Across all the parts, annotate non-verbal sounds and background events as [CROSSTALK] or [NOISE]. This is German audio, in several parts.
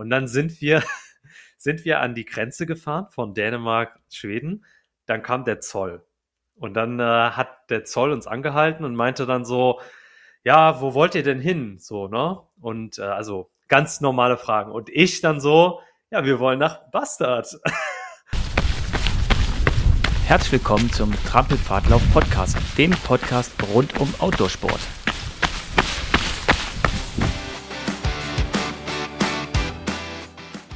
Und dann sind wir, [LAUGHS] sind wir an die Grenze gefahren von Dänemark, Schweden. Dann kam der Zoll. Und dann äh, hat der Zoll uns angehalten und meinte dann so, ja, wo wollt ihr denn hin? So, ne? Und äh, also ganz normale Fragen. Und ich dann so, ja, wir wollen nach Bastard. [LAUGHS] Herzlich willkommen zum Trampelpfadlauf Podcast, dem Podcast rund um Outdoorsport.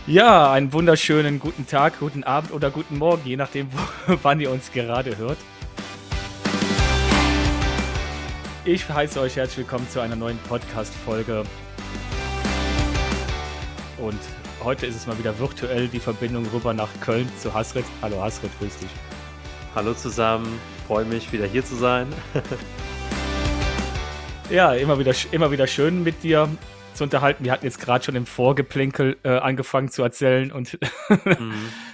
Ja, einen wunderschönen guten Tag, guten Abend oder guten Morgen, je nachdem, [LAUGHS] wann ihr uns gerade hört. Ich heiße euch herzlich willkommen zu einer neuen Podcast-Folge. Und heute ist es mal wieder virtuell die Verbindung rüber nach Köln zu Hasrit. Hallo Hasrit, grüß dich. Hallo zusammen, freue mich wieder hier zu sein. ja, immer wieder, immer wieder schön mit dir zu unterhalten. Wir hatten jetzt gerade schon im Vorgeplänkel äh, angefangen zu erzählen und mhm. [LAUGHS] da habe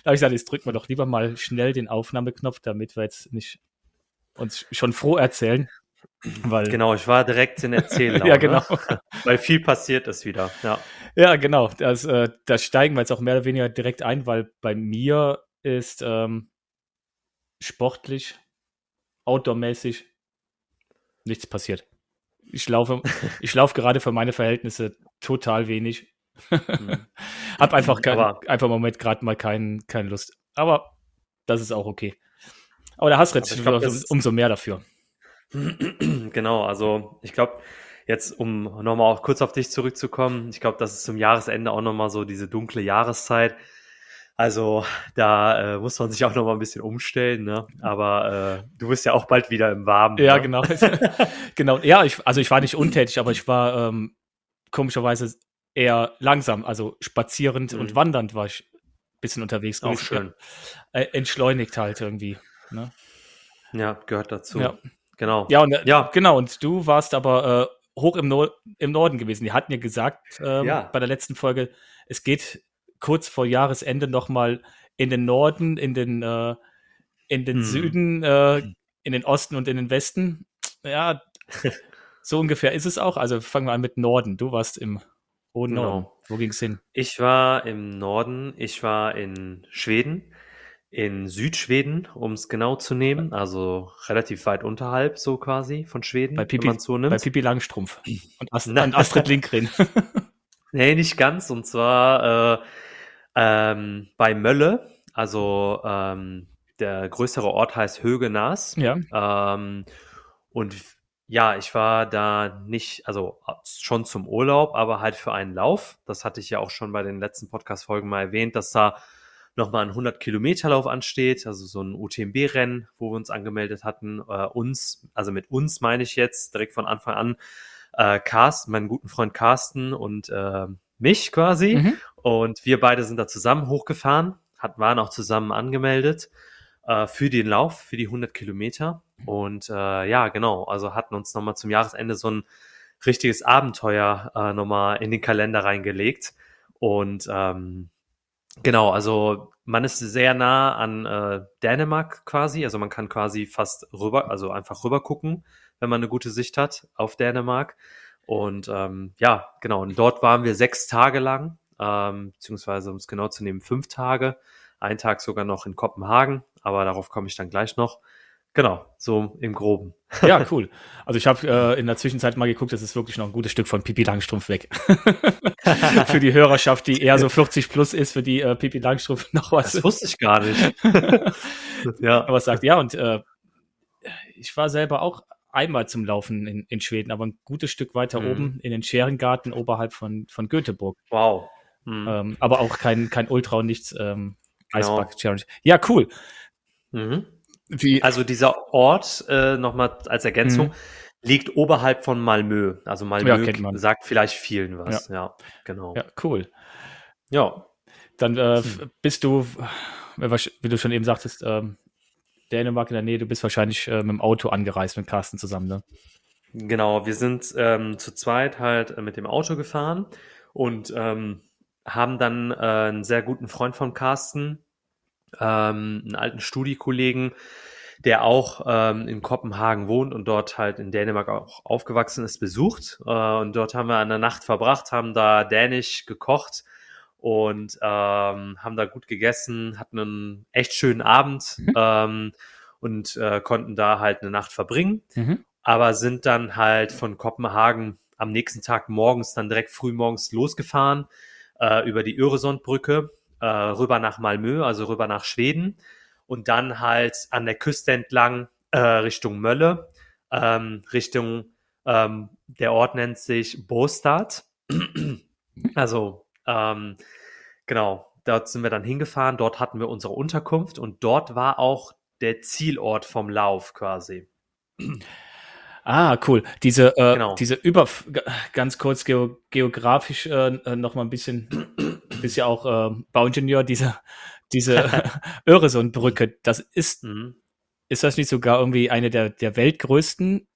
ich gesagt, jetzt drücken wir doch lieber mal schnell den Aufnahmeknopf, damit wir jetzt nicht uns schon froh erzählen. Weil, genau, ich war direkt in Erzählen. [LAUGHS] ja, genau. [LAUGHS] weil viel passiert ist wieder. Ja, ja genau. Das, äh, das steigen wir jetzt auch mehr oder weniger direkt ein, weil bei mir ist ähm, sportlich, outdoormäßig nichts passiert. Ich laufe, ich laufe gerade für meine Verhältnisse total wenig. Mhm. Hab einfach, kein, einfach im Moment gerade mal kein, keine Lust. Aber das ist auch okay. Aber der Hassritz glaub, umso mehr dafür. [CLEARS THROAT] Genau, also ich glaube, jetzt um nochmal auch kurz auf dich zurückzukommen, ich glaube, das ist zum Jahresende auch nochmal so diese dunkle Jahreszeit. Also da äh, muss man sich auch noch mal ein bisschen umstellen, ne? Aber äh, du bist ja auch bald wieder im Warmen. Ja, ne? genau. [LAUGHS] genau. Ja, ich, also ich war nicht untätig, aber ich war ähm, komischerweise eher langsam, also spazierend mhm. und wandernd war ich ein bisschen unterwegs. Auch schön. Äh, entschleunigt halt irgendwie. Ne? Ja, gehört dazu. Ja. Genau. Ja, und, äh, ja, genau. Und du warst aber äh, hoch im, Nor im Norden gewesen. Die hatten ja gesagt ähm, ja. bei der letzten Folge, es geht kurz vor Jahresende nochmal in den Norden, in den, äh, in den hm. Süden, äh, in den Osten und in den Westen. Ja, [LAUGHS] so ungefähr ist es auch. Also fangen wir an mit Norden. Du warst im hohen genau. Wo ging es hin? Ich war im Norden. Ich war in Schweden, in Südschweden, um es genau zu nehmen. Also relativ weit unterhalb, so quasi von Schweden, bei Pipi, wenn man so nimmt. Bei Pipi Langstrumpf und, Ast und Astrid Lindgren. [LAUGHS] nee, nicht ganz. Und zwar äh, ähm, bei Mölle, also ähm, der größere Ort heißt Högenas. Ja. Ähm, und ja, ich war da nicht, also schon zum Urlaub, aber halt für einen Lauf. Das hatte ich ja auch schon bei den letzten Podcast-Folgen mal erwähnt, dass da nochmal ein 100 Kilometer Lauf ansteht, also so ein UTMB-Rennen, wo wir uns angemeldet hatten. Äh, uns, also mit uns meine ich jetzt direkt von Anfang an, äh, Carsten, meinen guten Freund Carsten und äh, mich quasi. Mhm. Und wir beide sind da zusammen hochgefahren, hat, waren auch zusammen angemeldet äh, für den Lauf, für die 100 Kilometer. Und äh, ja, genau, also hatten uns nochmal zum Jahresende so ein richtiges Abenteuer äh, nochmal in den Kalender reingelegt. Und ähm, genau, also man ist sehr nah an äh, Dänemark quasi, also man kann quasi fast rüber, also einfach rüber gucken, wenn man eine gute Sicht hat auf Dänemark. Und ähm, ja, genau, und dort waren wir sechs Tage lang, ähm, beziehungsweise um es genau zu nehmen, fünf Tage. Ein Tag sogar noch in Kopenhagen, aber darauf komme ich dann gleich noch. Genau, so im Groben. [LAUGHS] Ja, cool. Also ich habe äh, in der Zwischenzeit mal geguckt, das ist wirklich noch ein gutes Stück von Pipi Langstrumpf weg. [LAUGHS] für die Hörerschaft, die eher so 40 plus ist, für die äh, Pipi Langstrumpf [LAUGHS] noch was. Das wusste ich gar nicht. ja. Was sagt, ja, und äh, ich war selber auch einmal zum Laufen in, in Schweden, aber ein gutes Stück weiter mhm. oben in den Scherengarten oberhalb von, von Göteborg. Wow. Mhm. Ähm, aber auch kein, kein Ultra und nichts ähm, genau. Challenge. Ja, cool. Mhm. Wie? Also dieser Ort, äh, nochmal als Ergänzung, mhm. liegt oberhalb von Malmö. Also Malmö ja, sagt vielleicht vielen was. Ja, ja genau. Ja, cool. Ja. Dann äh, hm. bist du, wie du schon eben sagtest, ähm, Dänemark in der Nähe, du bist wahrscheinlich äh, mit dem Auto angereist mit Carsten zusammen, ne? Genau, wir sind ähm, zu zweit halt äh, mit dem Auto gefahren und ähm, haben dann äh, einen sehr guten Freund von Carsten, ähm, einen alten Studiekollegen, der auch ähm, in Kopenhagen wohnt und dort halt in Dänemark auch aufgewachsen ist, besucht. Äh, und dort haben wir eine Nacht verbracht, haben da Dänisch gekocht und ähm, haben da gut gegessen, hatten einen echt schönen Abend Mhm. ähm, und äh, konnten da halt eine Nacht verbringen, Mhm. aber sind dann halt von Kopenhagen am nächsten Tag morgens dann direkt früh morgens losgefahren äh, über die Öresundbrücke äh, rüber nach Malmö, also rüber nach Schweden und dann halt an der Küste entlang äh, Richtung Mölle, ähm, Richtung ähm, der Ort nennt sich Bostad. also ähm, genau, dort sind wir dann hingefahren, dort hatten wir unsere Unterkunft und dort war auch der Zielort vom Lauf quasi. Ah, cool. Diese, äh, Genau. diese über, ganz kurz geo, geografisch äh, äh, noch mal ein bisschen, bist ja auch äh, Bauingenieur, diese, diese [LAUGHS] Öresundbrücke, das ist, Mhm. ist das nicht sogar irgendwie eine der, der weltgrößten?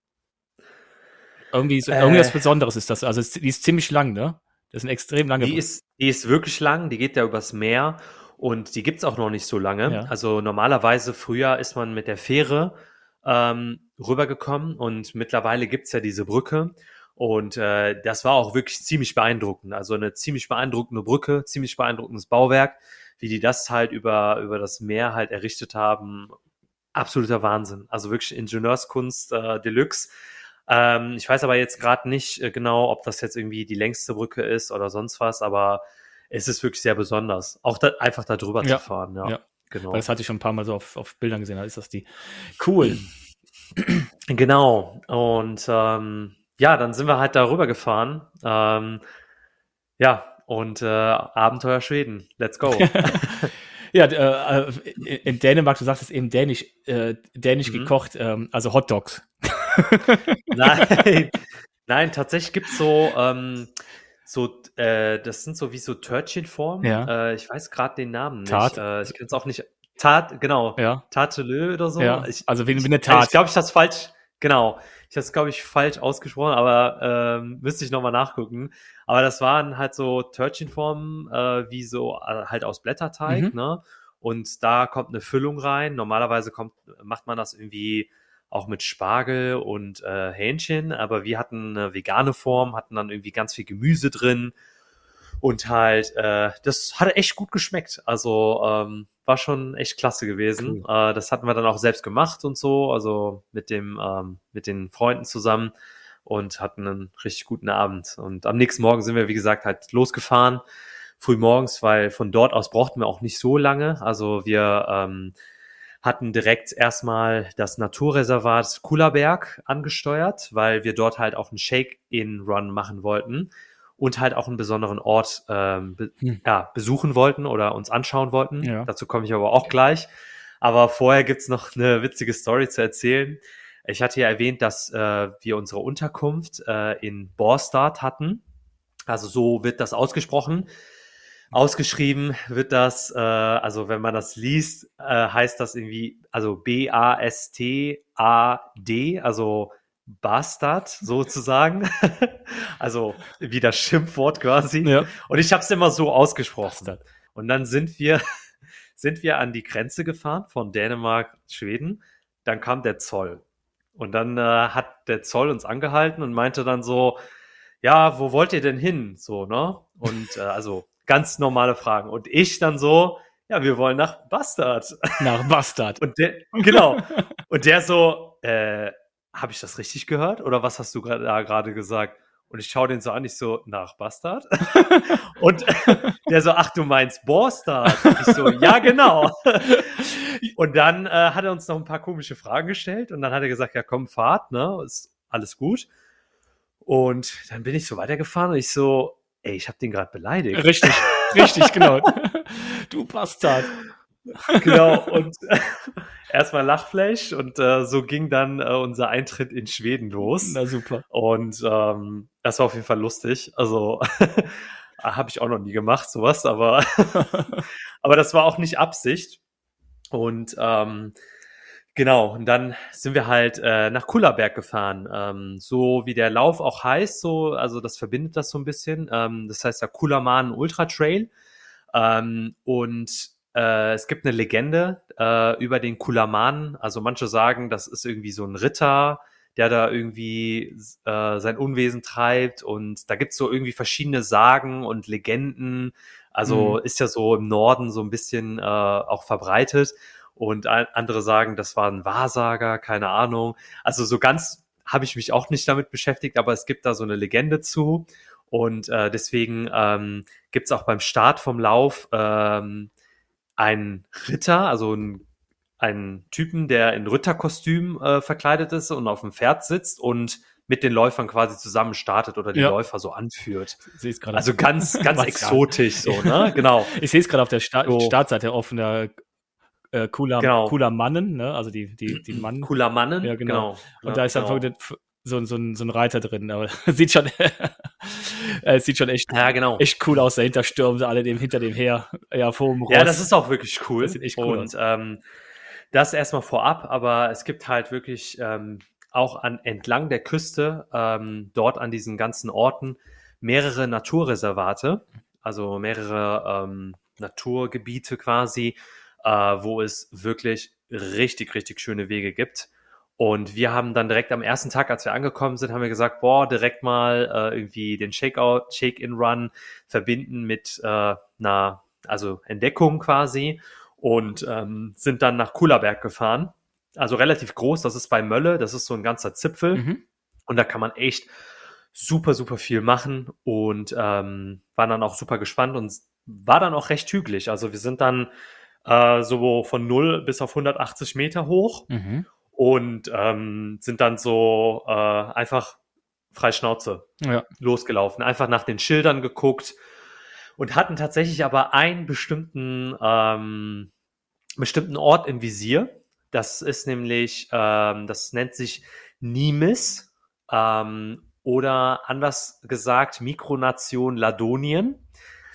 Irgendwie, so, Äh. irgendwas Besonderes ist das. Also die ist ziemlich lang, ne? Das ist eine extrem lange Die ist, die ist wirklich lang, die geht ja übers Meer und die gibt's auch noch nicht so lange. Ja. Also normalerweise früher ist man mit der Fähre ähm, rübergekommen und mittlerweile gibt's ja diese Brücke. Und äh, das war auch wirklich ziemlich beeindruckend. Also eine ziemlich beeindruckende Brücke, ziemlich beeindruckendes Bauwerk, wie die das halt über, über das Meer halt errichtet haben. Absoluter Wahnsinn. Also wirklich Ingenieurskunst äh, Deluxe. Ähm, ich weiß aber jetzt gerade nicht äh, genau, ob das jetzt irgendwie die längste Brücke ist oder sonst was, aber es ist wirklich sehr besonders. Auch da, einfach da drüber Ja, zu fahren, ja. ja. Genau. Weil das hatte ich schon ein paar Mal so auf, auf Bildern gesehen. Da ist das die. Cool. [CLEARS THROAT] Genau. Und ähm, ja, dann sind wir halt darüber gefahren. Ähm, ja, und äh, Abenteuer Schweden. Let's go. [LAUGHS] Ja, äh, äh, in Dänemark, du sagst es eben dänisch, äh, dänisch Mhm. gekocht, ähm, also Hot Dogs. [LAUGHS] Nein, nein, tatsächlich gibt's so, ähm, so, äh, das sind so wie so Törtchenformen. Ja. Äh, ich weiß gerade den Namen nicht. Tat. Äh, ich kenne es auch nicht. Tat, genau. Ja, Tartelö oder so. ja. Ich, also wie, wie eine ich Tat. glaube, ich habe es falsch. Genau. Ich habe es, glaube ich, falsch ausgesprochen, aber ähm, müsste ich nochmal nachgucken. Aber das waren halt so Törtchenformen, äh, wie so äh, halt aus Blätterteig, Mhm. ne? Und da kommt eine Füllung rein. Normalerweise kommt, macht man das irgendwie auch mit Spargel und äh, Hähnchen, aber wir hatten eine vegane Form, hatten dann irgendwie ganz viel Gemüse drin und halt, äh, das hat echt gut geschmeckt. Also ähm, war schon echt klasse gewesen. Äh, das hatten wir dann auch selbst gemacht und so, also mit dem, ähm, mit den Freunden zusammen und hatten einen richtig guten Abend. Und am nächsten Morgen sind wir, wie gesagt, halt losgefahren, früh morgens, weil von dort aus brauchten wir auch nicht so lange. Also wir ähm, hatten direkt erstmal das Naturreservat Kulerberg angesteuert, weil wir dort halt auch einen Shake-In-Run machen wollten und halt auch einen besonderen Ort ähm, be Hm. ja, besuchen wollten oder uns anschauen wollten. Ja. Dazu komme ich aber auch gleich. Aber vorher gibt's noch eine witzige Story zu erzählen. Ich hatte ja erwähnt, dass äh, wir unsere Unterkunft äh, in Borstad hatten. Also so wird das ausgesprochen. Ausgeschrieben wird das, äh, also wenn man das liest, äh, heißt das irgendwie, also B-A-S-T-A-D, also Bastard sozusagen. [LAUGHS] also wie das Schimpfwort quasi. Ja. Und ich habe es immer so ausgesprochen. Bastard. Und dann sind wir, [LAUGHS] sind wir an die Grenze gefahren von Dänemark, Schweden. Dann kam der Zoll. Und dann äh, hat der Zoll uns angehalten und meinte dann so, ja, wo wollt ihr denn hin? So, ne? Und äh, also ganz normale Fragen. Und ich dann so, ja, wir wollen nach Bastard. Nach Bastard. Und der, genau. [LAUGHS] Und der so, äh, habe ich das richtig gehört? Oder was hast du da gerade gesagt? Und ich schaue den so an, ich so, nach Bastard? [LAUGHS] Und [LAUGHS] der so, ach, du meinst Borstad? Ich so, ja, genau. Und dann äh, hat er uns noch ein paar komische Fragen gestellt und dann hat er gesagt, ja, komm, fahrt, ne? Ist alles gut. Und dann bin ich so weitergefahren und ich so, ey, ich habe den gerade beleidigt. Richtig, richtig, genau. [LAUGHS] Du Bastard. genau. Und [LAUGHS] erstmal Lachfleisch und äh, so ging dann äh, unser Eintritt in Schweden los. Na super. Und ähm, das war auf jeden Fall lustig. Also [LAUGHS] habe ich auch noch nie gemacht, sowas, aber, aber das war auch nicht Absicht. Und ähm, genau, und dann sind wir halt äh, nach Kullerberg gefahren. Ähm, so wie der Lauf auch heißt, so, also das verbindet das so ein bisschen. Ähm, das heißt der Kullerman Ultra Trail. Ähm, und äh, es gibt eine Legende äh, über den Kulaman. Also manche sagen, das ist irgendwie so ein Ritter, der da irgendwie äh, sein Unwesen treibt. Und da gibt's so irgendwie verschiedene Sagen und Legenden, Also ist ja so im Norden so ein bisschen äh, auch verbreitet. Und ein, andere sagen, das war ein Wahrsager, keine Ahnung. Also so ganz habe ich mich auch nicht damit beschäftigt, aber es gibt da so eine Legende zu. Und äh, deswegen ähm, gibt es auch beim Start vom Lauf ähm, einen Ritter, also einen, einen Typen, der in Ritterkostüm äh, verkleidet ist und auf dem Pferd sitzt und mit den Läufern quasi zusammen startet oder die ja. Läufer so anführt. Also ganz, [LAUGHS] ganz exotisch so, ne? [LAUGHS] Genau. Ich sehe es gerade auf der Sta so. Startseite offener äh, cooler, genau. cooler Mannen, ne? Also die, die, die Mann. Cooler Mannen, ja, genau. genau. Und da ist genau. einfach so, so, ein, so ein Reiter drin, aber [LAUGHS] sieht schon, es [LAUGHS] sieht schon echt, ja, genau. echt cool aus. Dahinter stürmen sie alle dem, hinter dem her, ja, vor dem Ross. Ja, das ist auch wirklich cool. Das sieht echt cool Und aus. Ähm, das erstmal vorab, aber es gibt halt wirklich ähm, auch an, entlang der Küste, ähm, dort an diesen ganzen Orten, mehrere Naturreservate, also mehrere ähm, Naturgebiete quasi, äh, wo es wirklich richtig, richtig schöne Wege gibt. Und wir haben dann direkt am ersten Tag, als wir angekommen sind, haben wir gesagt, boah, direkt mal äh, irgendwie den Shakeout, Shake-in-Run verbinden mit äh, einer, also Entdeckung quasi und ähm, sind dann nach Kulerberg gefahren. Also relativ groß, das ist bei Mölle, das ist so ein ganzer Zipfel. Mhm. Und da kann man echt super, super viel machen und ähm, waren dann auch super gespannt und war dann auch recht hügelig. Also wir sind dann äh, so von 0 bis auf 180 Meter hoch mhm. und ähm, sind dann so äh, einfach frei Schnauze ja. losgelaufen. Einfach nach den Schildern geguckt und hatten tatsächlich aber einen bestimmten, ähm, bestimmten Ort im Visier. Das ist nämlich, ähm, das nennt sich Nimis ähm, oder anders gesagt Mikronation Ladonien.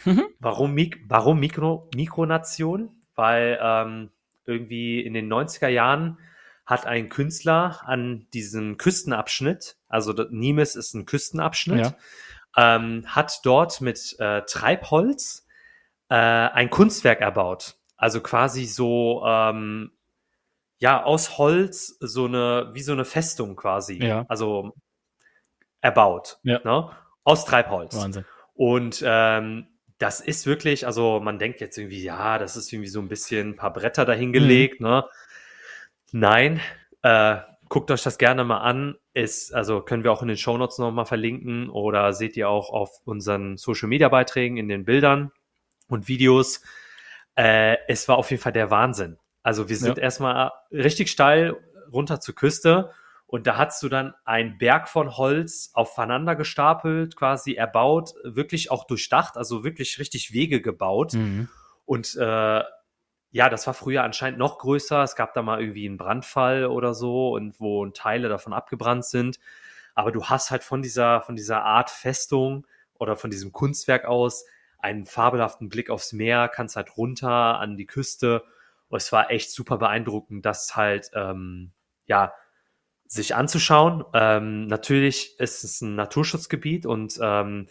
Mhm. Warum, Mik warum Mikro Mikronation? Weil ähm, irgendwie in den 90er Jahren hat ein Künstler an diesem Küstenabschnitt, also Nimes ist ein Küstenabschnitt, ja. ähm, hat dort mit äh, Treibholz äh, ein Kunstwerk erbaut. Also quasi so, ähm, ja, aus Holz so eine, wie so eine Festung quasi. Ja. Also erbaut. Ja. Ne? Aus Treibholz. Wahnsinn. Und ähm, das ist wirklich, also man denkt jetzt irgendwie, ja, das ist irgendwie so ein bisschen ein paar Bretter dahingelegt, mhm. ne? Nein, äh, guckt euch das gerne mal an. Ist, also können wir auch in den Shownotes nochmal verlinken oder seht ihr auch auf unseren Social Media Beiträgen in den Bildern und Videos. Äh, es war auf jeden Fall der Wahnsinn. Also wir sind ja. erstmal richtig steil runter zur Küste und da hast du dann ein Berg von Holz aufeinander gestapelt, quasi erbaut, wirklich auch durchdacht, also wirklich richtig Wege gebaut. Mhm. Und äh, ja, das war früher anscheinend noch größer. Es gab da mal irgendwie einen Brandfall oder so und wo Teile davon abgebrannt sind. Aber du hast halt von dieser, von dieser Art Festung oder von diesem Kunstwerk aus einen fabelhaften Blick aufs Meer, kannst halt runter an die Küste. Und es war echt super beeindruckend, dass halt, ähm, ja, sich anzuschauen. Ähm, natürlich ist es ein Naturschutzgebiet und ähm,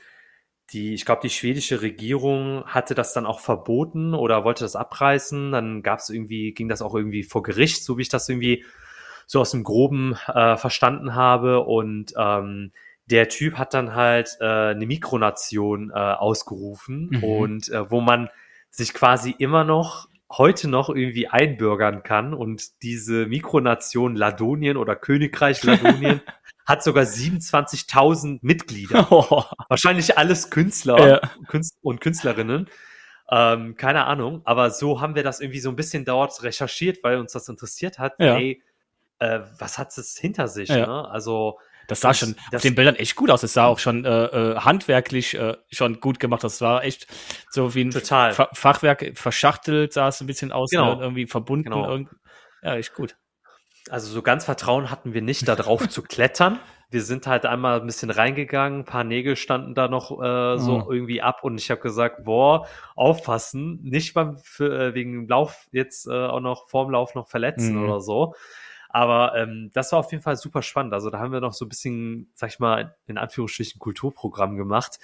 die, ich glaube, die schwedische Regierung hatte das dann auch verboten oder wollte das abreißen. Dann gab es irgendwie, ging das auch irgendwie vor Gericht, so wie ich das irgendwie so aus dem Groben äh, verstanden habe. Und ähm, der Typ hat dann halt äh, eine Mikronation äh, ausgerufen mhm. und äh, wo man sich quasi immer noch heute noch irgendwie einbürgern kann und diese Mikronation Ladonien oder Königreich Ladonien [LAUGHS] hat sogar 27.000 Mitglieder. [LAUGHS] Oh. Wahrscheinlich alles Künstler ja. Und Künstlerinnen. Ähm, keine Ahnung, aber so haben wir das irgendwie so ein bisschen dort recherchiert, weil uns das interessiert hat. Ja. Ey, äh, was hat es hinter sich? Ja. Ne? Also das sah das, schon das, auf den Bildern echt gut aus. Es sah auch schon äh, äh, handwerklich äh, schon gut gemacht aus. Es war echt so wie ein total. Fa Fachwerk verschachtelt, sah es ein bisschen aus, genau. ne? irgendwie verbunden. Genau. Irgend ja, echt gut. Also so ganz Vertrauen hatten wir nicht, da drauf [LAUGHS] zu klettern. Wir sind halt einmal ein bisschen reingegangen, ein paar Nägel standen da noch äh, so mhm. irgendwie ab und ich habe gesagt, boah, aufpassen, nicht beim für, äh, wegen Lauf jetzt äh, auch noch vorm Lauf noch verletzen mhm. oder so. Aber ähm, das war auf jeden Fall super spannend. Also da haben wir noch so ein bisschen, sag ich mal, in Anführungsstrichen Kulturprogramm gemacht.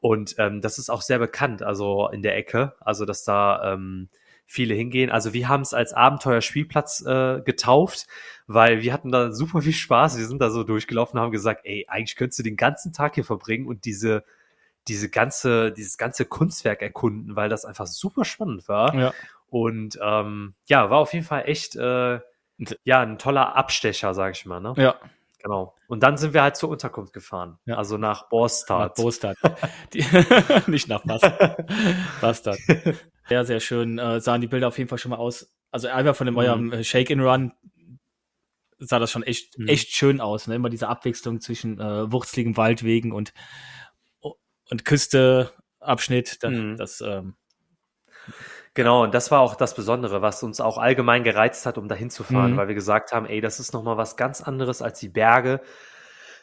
Und ähm, das ist auch sehr bekannt, also in der Ecke, also dass da ähm, viele hingehen. Also wir haben es als Abenteuerspielplatz äh, getauft, weil wir hatten da super viel Spaß. Wir sind da so durchgelaufen und haben gesagt, ey, eigentlich könntest du den ganzen Tag hier verbringen und diese diese ganze, dieses ganze Kunstwerk erkunden, weil das einfach super spannend war. Ja. Und ähm, ja, war auf jeden Fall echt äh, ja ein toller Abstecher, sag ich mal. Ne? Ja. Genau. Und dann sind wir halt zur Unterkunft gefahren. Ja. Also nach Borstad. Bostad. [LAUGHS] Die, [LAUGHS] nicht nach Bastard. Bastard. Sehr, sehr schön. Äh, sahen die Bilder auf jeden Fall schon mal aus. Also einfach von dem Mhm. eurem äh, Shake-in-Run sah das schon echt, Mhm. echt schön aus. Ne? Immer diese Abwechslung zwischen äh, wurzeligen Waldwegen und, und Küsteabschnitt. Da, Mhm. Das, ähm, Genau, und das war auch das Besondere, was uns auch allgemein gereizt hat, um dahin zu fahren, Mhm. weil wir gesagt haben, ey, das ist nochmal was ganz anderes als die Berge.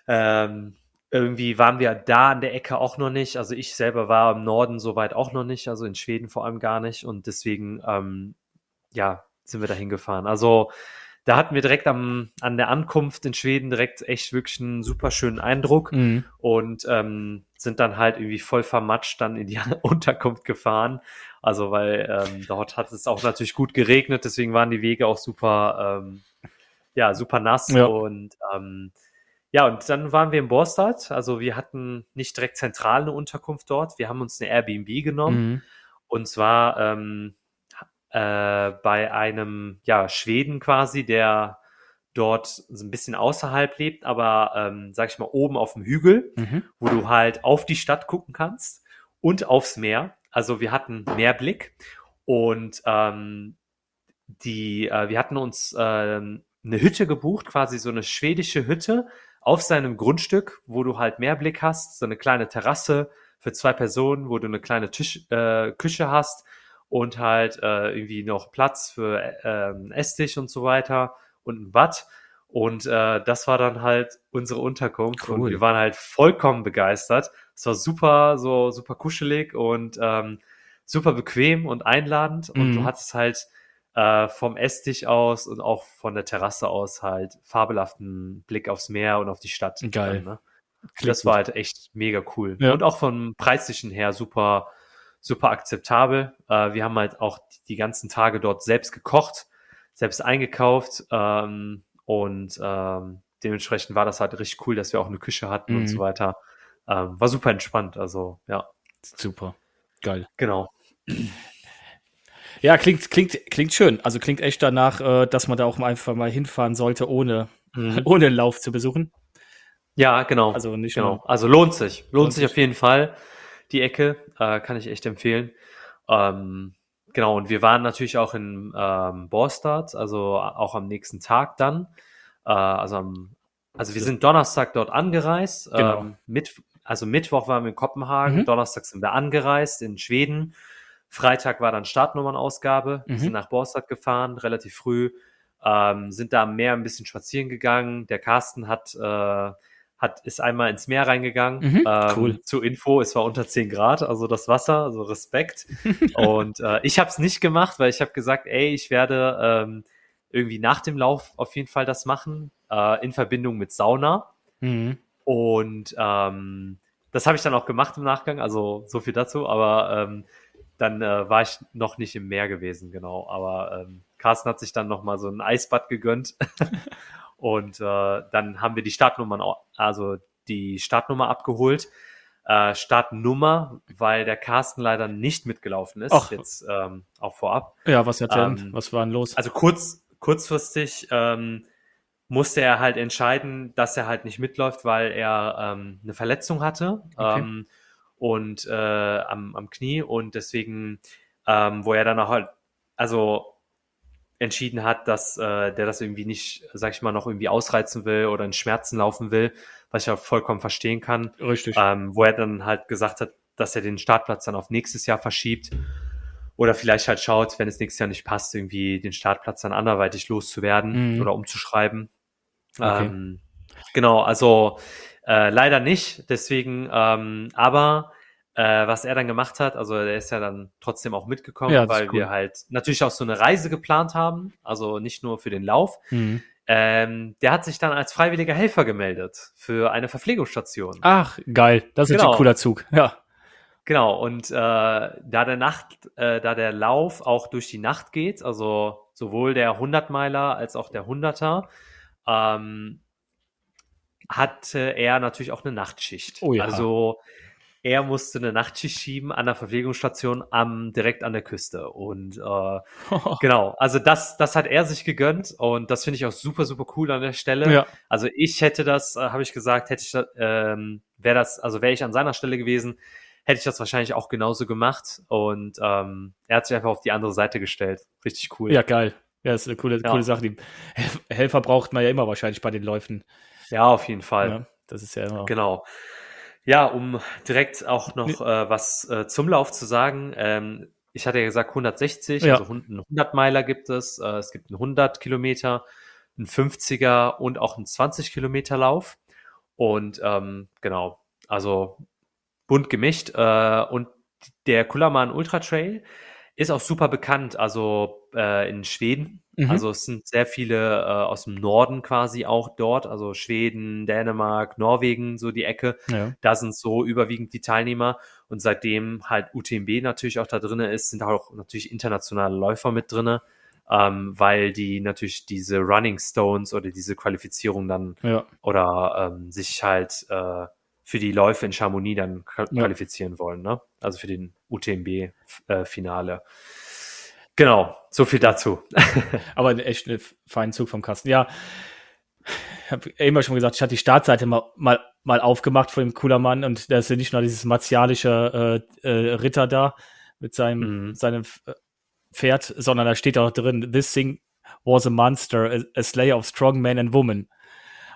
Ähm, irgendwie waren wir da an der Ecke auch noch nicht. Also ich selber war im Norden soweit auch noch nicht, also in Schweden vor allem gar nicht. Und deswegen, ähm, ja, sind wir dahin gefahren. Also da hatten wir direkt am, an der Ankunft in Schweden direkt echt wirklich einen super schönen Eindruck mhm. und ähm, sind dann halt irgendwie voll vermatscht dann in die [LAUGHS] Unterkunft gefahren. Also weil ähm, dort hat es auch natürlich gut geregnet, deswegen waren die Wege auch super, ähm, ja, super nass Ja. und ähm, ja, und dann waren wir in Borstad. Also wir hatten nicht direkt zentral eine Unterkunft dort. Wir haben uns eine Airbnb genommen Mhm. und zwar ähm, äh, bei einem ja, Schweden quasi, der dort so ein bisschen außerhalb lebt, aber ähm, sag ich mal oben auf dem Hügel Mhm. wo du halt auf die Stadt gucken kannst und aufs Meer. Also wir hatten Meerblick und ähm, die, äh, wir hatten uns ähm, eine Hütte gebucht, quasi so eine schwedische Hütte auf seinem Grundstück, wo du halt Meerblick hast, so eine kleine Terrasse für zwei Personen, wo du eine kleine Tisch, äh, Küche hast und halt äh, irgendwie noch Platz für äh, Esstisch und so weiter und ein Bad. Und äh, das war dann halt unsere Unterkunft und Cool. wir waren halt vollkommen begeistert. Es war super, so super kuschelig und ähm, super bequem und einladend. Und Mhm. du hattest halt äh, vom Esstisch aus und auch von der Terrasse aus halt fabelhaften Blick aufs Meer und auf die Stadt. Geil. Dann, ne? Das war halt echt mega cool. Ja. Und auch vom Preislichen her super, super akzeptabel. Äh, wir haben halt auch die, ganzen Tage dort selbst gekocht, selbst eingekauft ähm, und ähm, dementsprechend war das halt richtig cool, dass wir auch eine Küche hatten Mhm. und so weiter. Ähm, war super entspannt. Also ja, Super. Geil. genau. Ja, klingt, klingt, klingt schön. Also klingt echt danach, äh, dass man da auch einfach mal hinfahren sollte, ohne, Mhm. [LAUGHS] ohne Lauf zu besuchen. Ja, genau. Also nicht Genau, nur. also lohnt sich. Lohnt, Lohnt sich. auf jeden Fall. Die Ecke äh, kann ich echt empfehlen. Ähm, genau, und wir waren natürlich auch in ähm, Borstad, also auch am nächsten Tag dann. Äh, also, am, also wir sind Donnerstag dort angereist. Genau. Ähm, mit, also Mittwoch waren wir in Kopenhagen, Mhm. Donnerstag sind wir angereist in Schweden. Freitag war dann Startnummernausgabe. Wir Mhm. sind nach Borstad gefahren, relativ früh. Ähm, sind da am Meer ein bisschen spazieren gegangen. Der Carsten hat, äh, hat ist einmal ins Meer reingegangen. Mhm, ähm, cool. Zur Info, es war unter 10 Grad, also das Wasser, also Respekt. [LAUGHS] Und äh, ich habe es nicht gemacht, weil ich habe gesagt, ey, ich werde ähm, irgendwie nach dem Lauf auf jeden Fall das machen, äh, in Verbindung mit Sauna. Mhm. Und ähm, das habe ich dann auch gemacht im Nachgang, also so viel dazu, aber ähm, dann äh, war ich noch nicht im Meer gewesen, genau. Aber ähm, Carsten hat sich dann nochmal so ein Eisbad gegönnt. [LAUGHS] Und äh, dann haben wir die Startnummern, also die Startnummer abgeholt. Äh, Startnummer, weil der Carsten leider nicht mitgelaufen ist, Ach. jetzt ähm, auch vorab. Ja, was erzählen? Ähm, was war denn los? Also kurz, kurzfristig ähm, musste er halt entscheiden, dass er halt nicht mitläuft, weil er ähm, eine Verletzung hatte Okay. ähm, und äh, am, am Knie und deswegen, ähm, wo er dann auch halt, also entschieden hat, dass äh, der das irgendwie nicht, sag ich mal, noch irgendwie ausreizen will oder in Schmerzen laufen will, was ich ja vollkommen verstehen kann Richtig. ähm, wo er dann halt gesagt hat, dass er den Startplatz dann auf nächstes Jahr verschiebt oder vielleicht halt schaut, wenn es nächstes Jahr nicht passt, irgendwie den Startplatz dann anderweitig loszuwerden Mhm. oder umzuschreiben. Okay. Ähm, genau, also äh, leider nicht, deswegen, ähm, aber äh, was er dann gemacht hat, also er ist ja dann trotzdem auch mitgekommen, Ja, weil cool. wir halt natürlich auch so eine Reise geplant haben, also nicht nur für den Lauf. Mhm. Ähm, der hat sich dann als freiwilliger Helfer gemeldet für eine Verpflegungsstation. Ach, geil. Das ist Genau. ein cooler Zug. Ja. Genau, und äh, da der Nacht, äh, da der Lauf auch durch die Nacht geht, also sowohl der 100-Meiler als auch der 100er, ähm, hatte er natürlich auch eine Nachtschicht. Oh ja. Also er musste eine Nachtschicht schieben an der Verpflegungsstation am, direkt an der Küste. Und äh, [LAUGHS] genau, also das, das hat er sich gegönnt und das finde ich auch super, super cool an der Stelle. Ja. Also ich hätte das, äh, habe ich gesagt, hätte ich das, ähm, wäre das, also wäre ich an seiner Stelle gewesen, hätte ich das wahrscheinlich auch genauso gemacht. Und ähm, er hat sich einfach auf die andere Seite gestellt. Richtig cool. Ja, geil. Ja, ist eine coole, Ja. coole Sache. Die Helf- Helfer braucht man ja immer wahrscheinlich bei den Läufen. Ja, auf jeden Fall. Ja, das ist ja immer. Genau. Ja, um direkt auch noch äh, was äh, zum Lauf zu sagen. Ähm, ich hatte ja gesagt 160, Ja. also hun- einen 100 Meiler gibt es. Äh, es gibt einen 100 Kilometer, einen 50er und auch einen 20 Kilometer Lauf. Und ähm, genau, also bunt gemischt. Äh, und der Kullermann Ultra Trail ist auch super bekannt, also äh, in Schweden. Mhm. Also es sind sehr viele äh, aus dem Norden quasi auch dort, also Schweden, Dänemark, Norwegen, so die Ecke. ja. Da sind so überwiegend die Teilnehmer. Und seitdem halt UTMB natürlich auch da drinne ist, sind auch natürlich internationale Läufer mit drinne, ähm, weil die natürlich diese Running Stones oder diese Qualifizierung dann ja. oder ähm, sich halt äh, für die Läufe in Chamonix dann qua- Ja. qualifizieren wollen, ne? Also für den UTMB-Finale. genau, so viel dazu. [LAUGHS] Aber echt ein feinen Zug vom Kasten. Ja, ich habe immer schon gesagt, ich hatte die Startseite mal, mal, mal aufgemacht von dem cooler Mann und da ist ja nicht nur dieses martialische äh, äh, Ritter da mit seinem, Mhm. seinem äh, Pferd, sondern da steht auch drin, this thing was a monster, a, a slayer of strong men and women.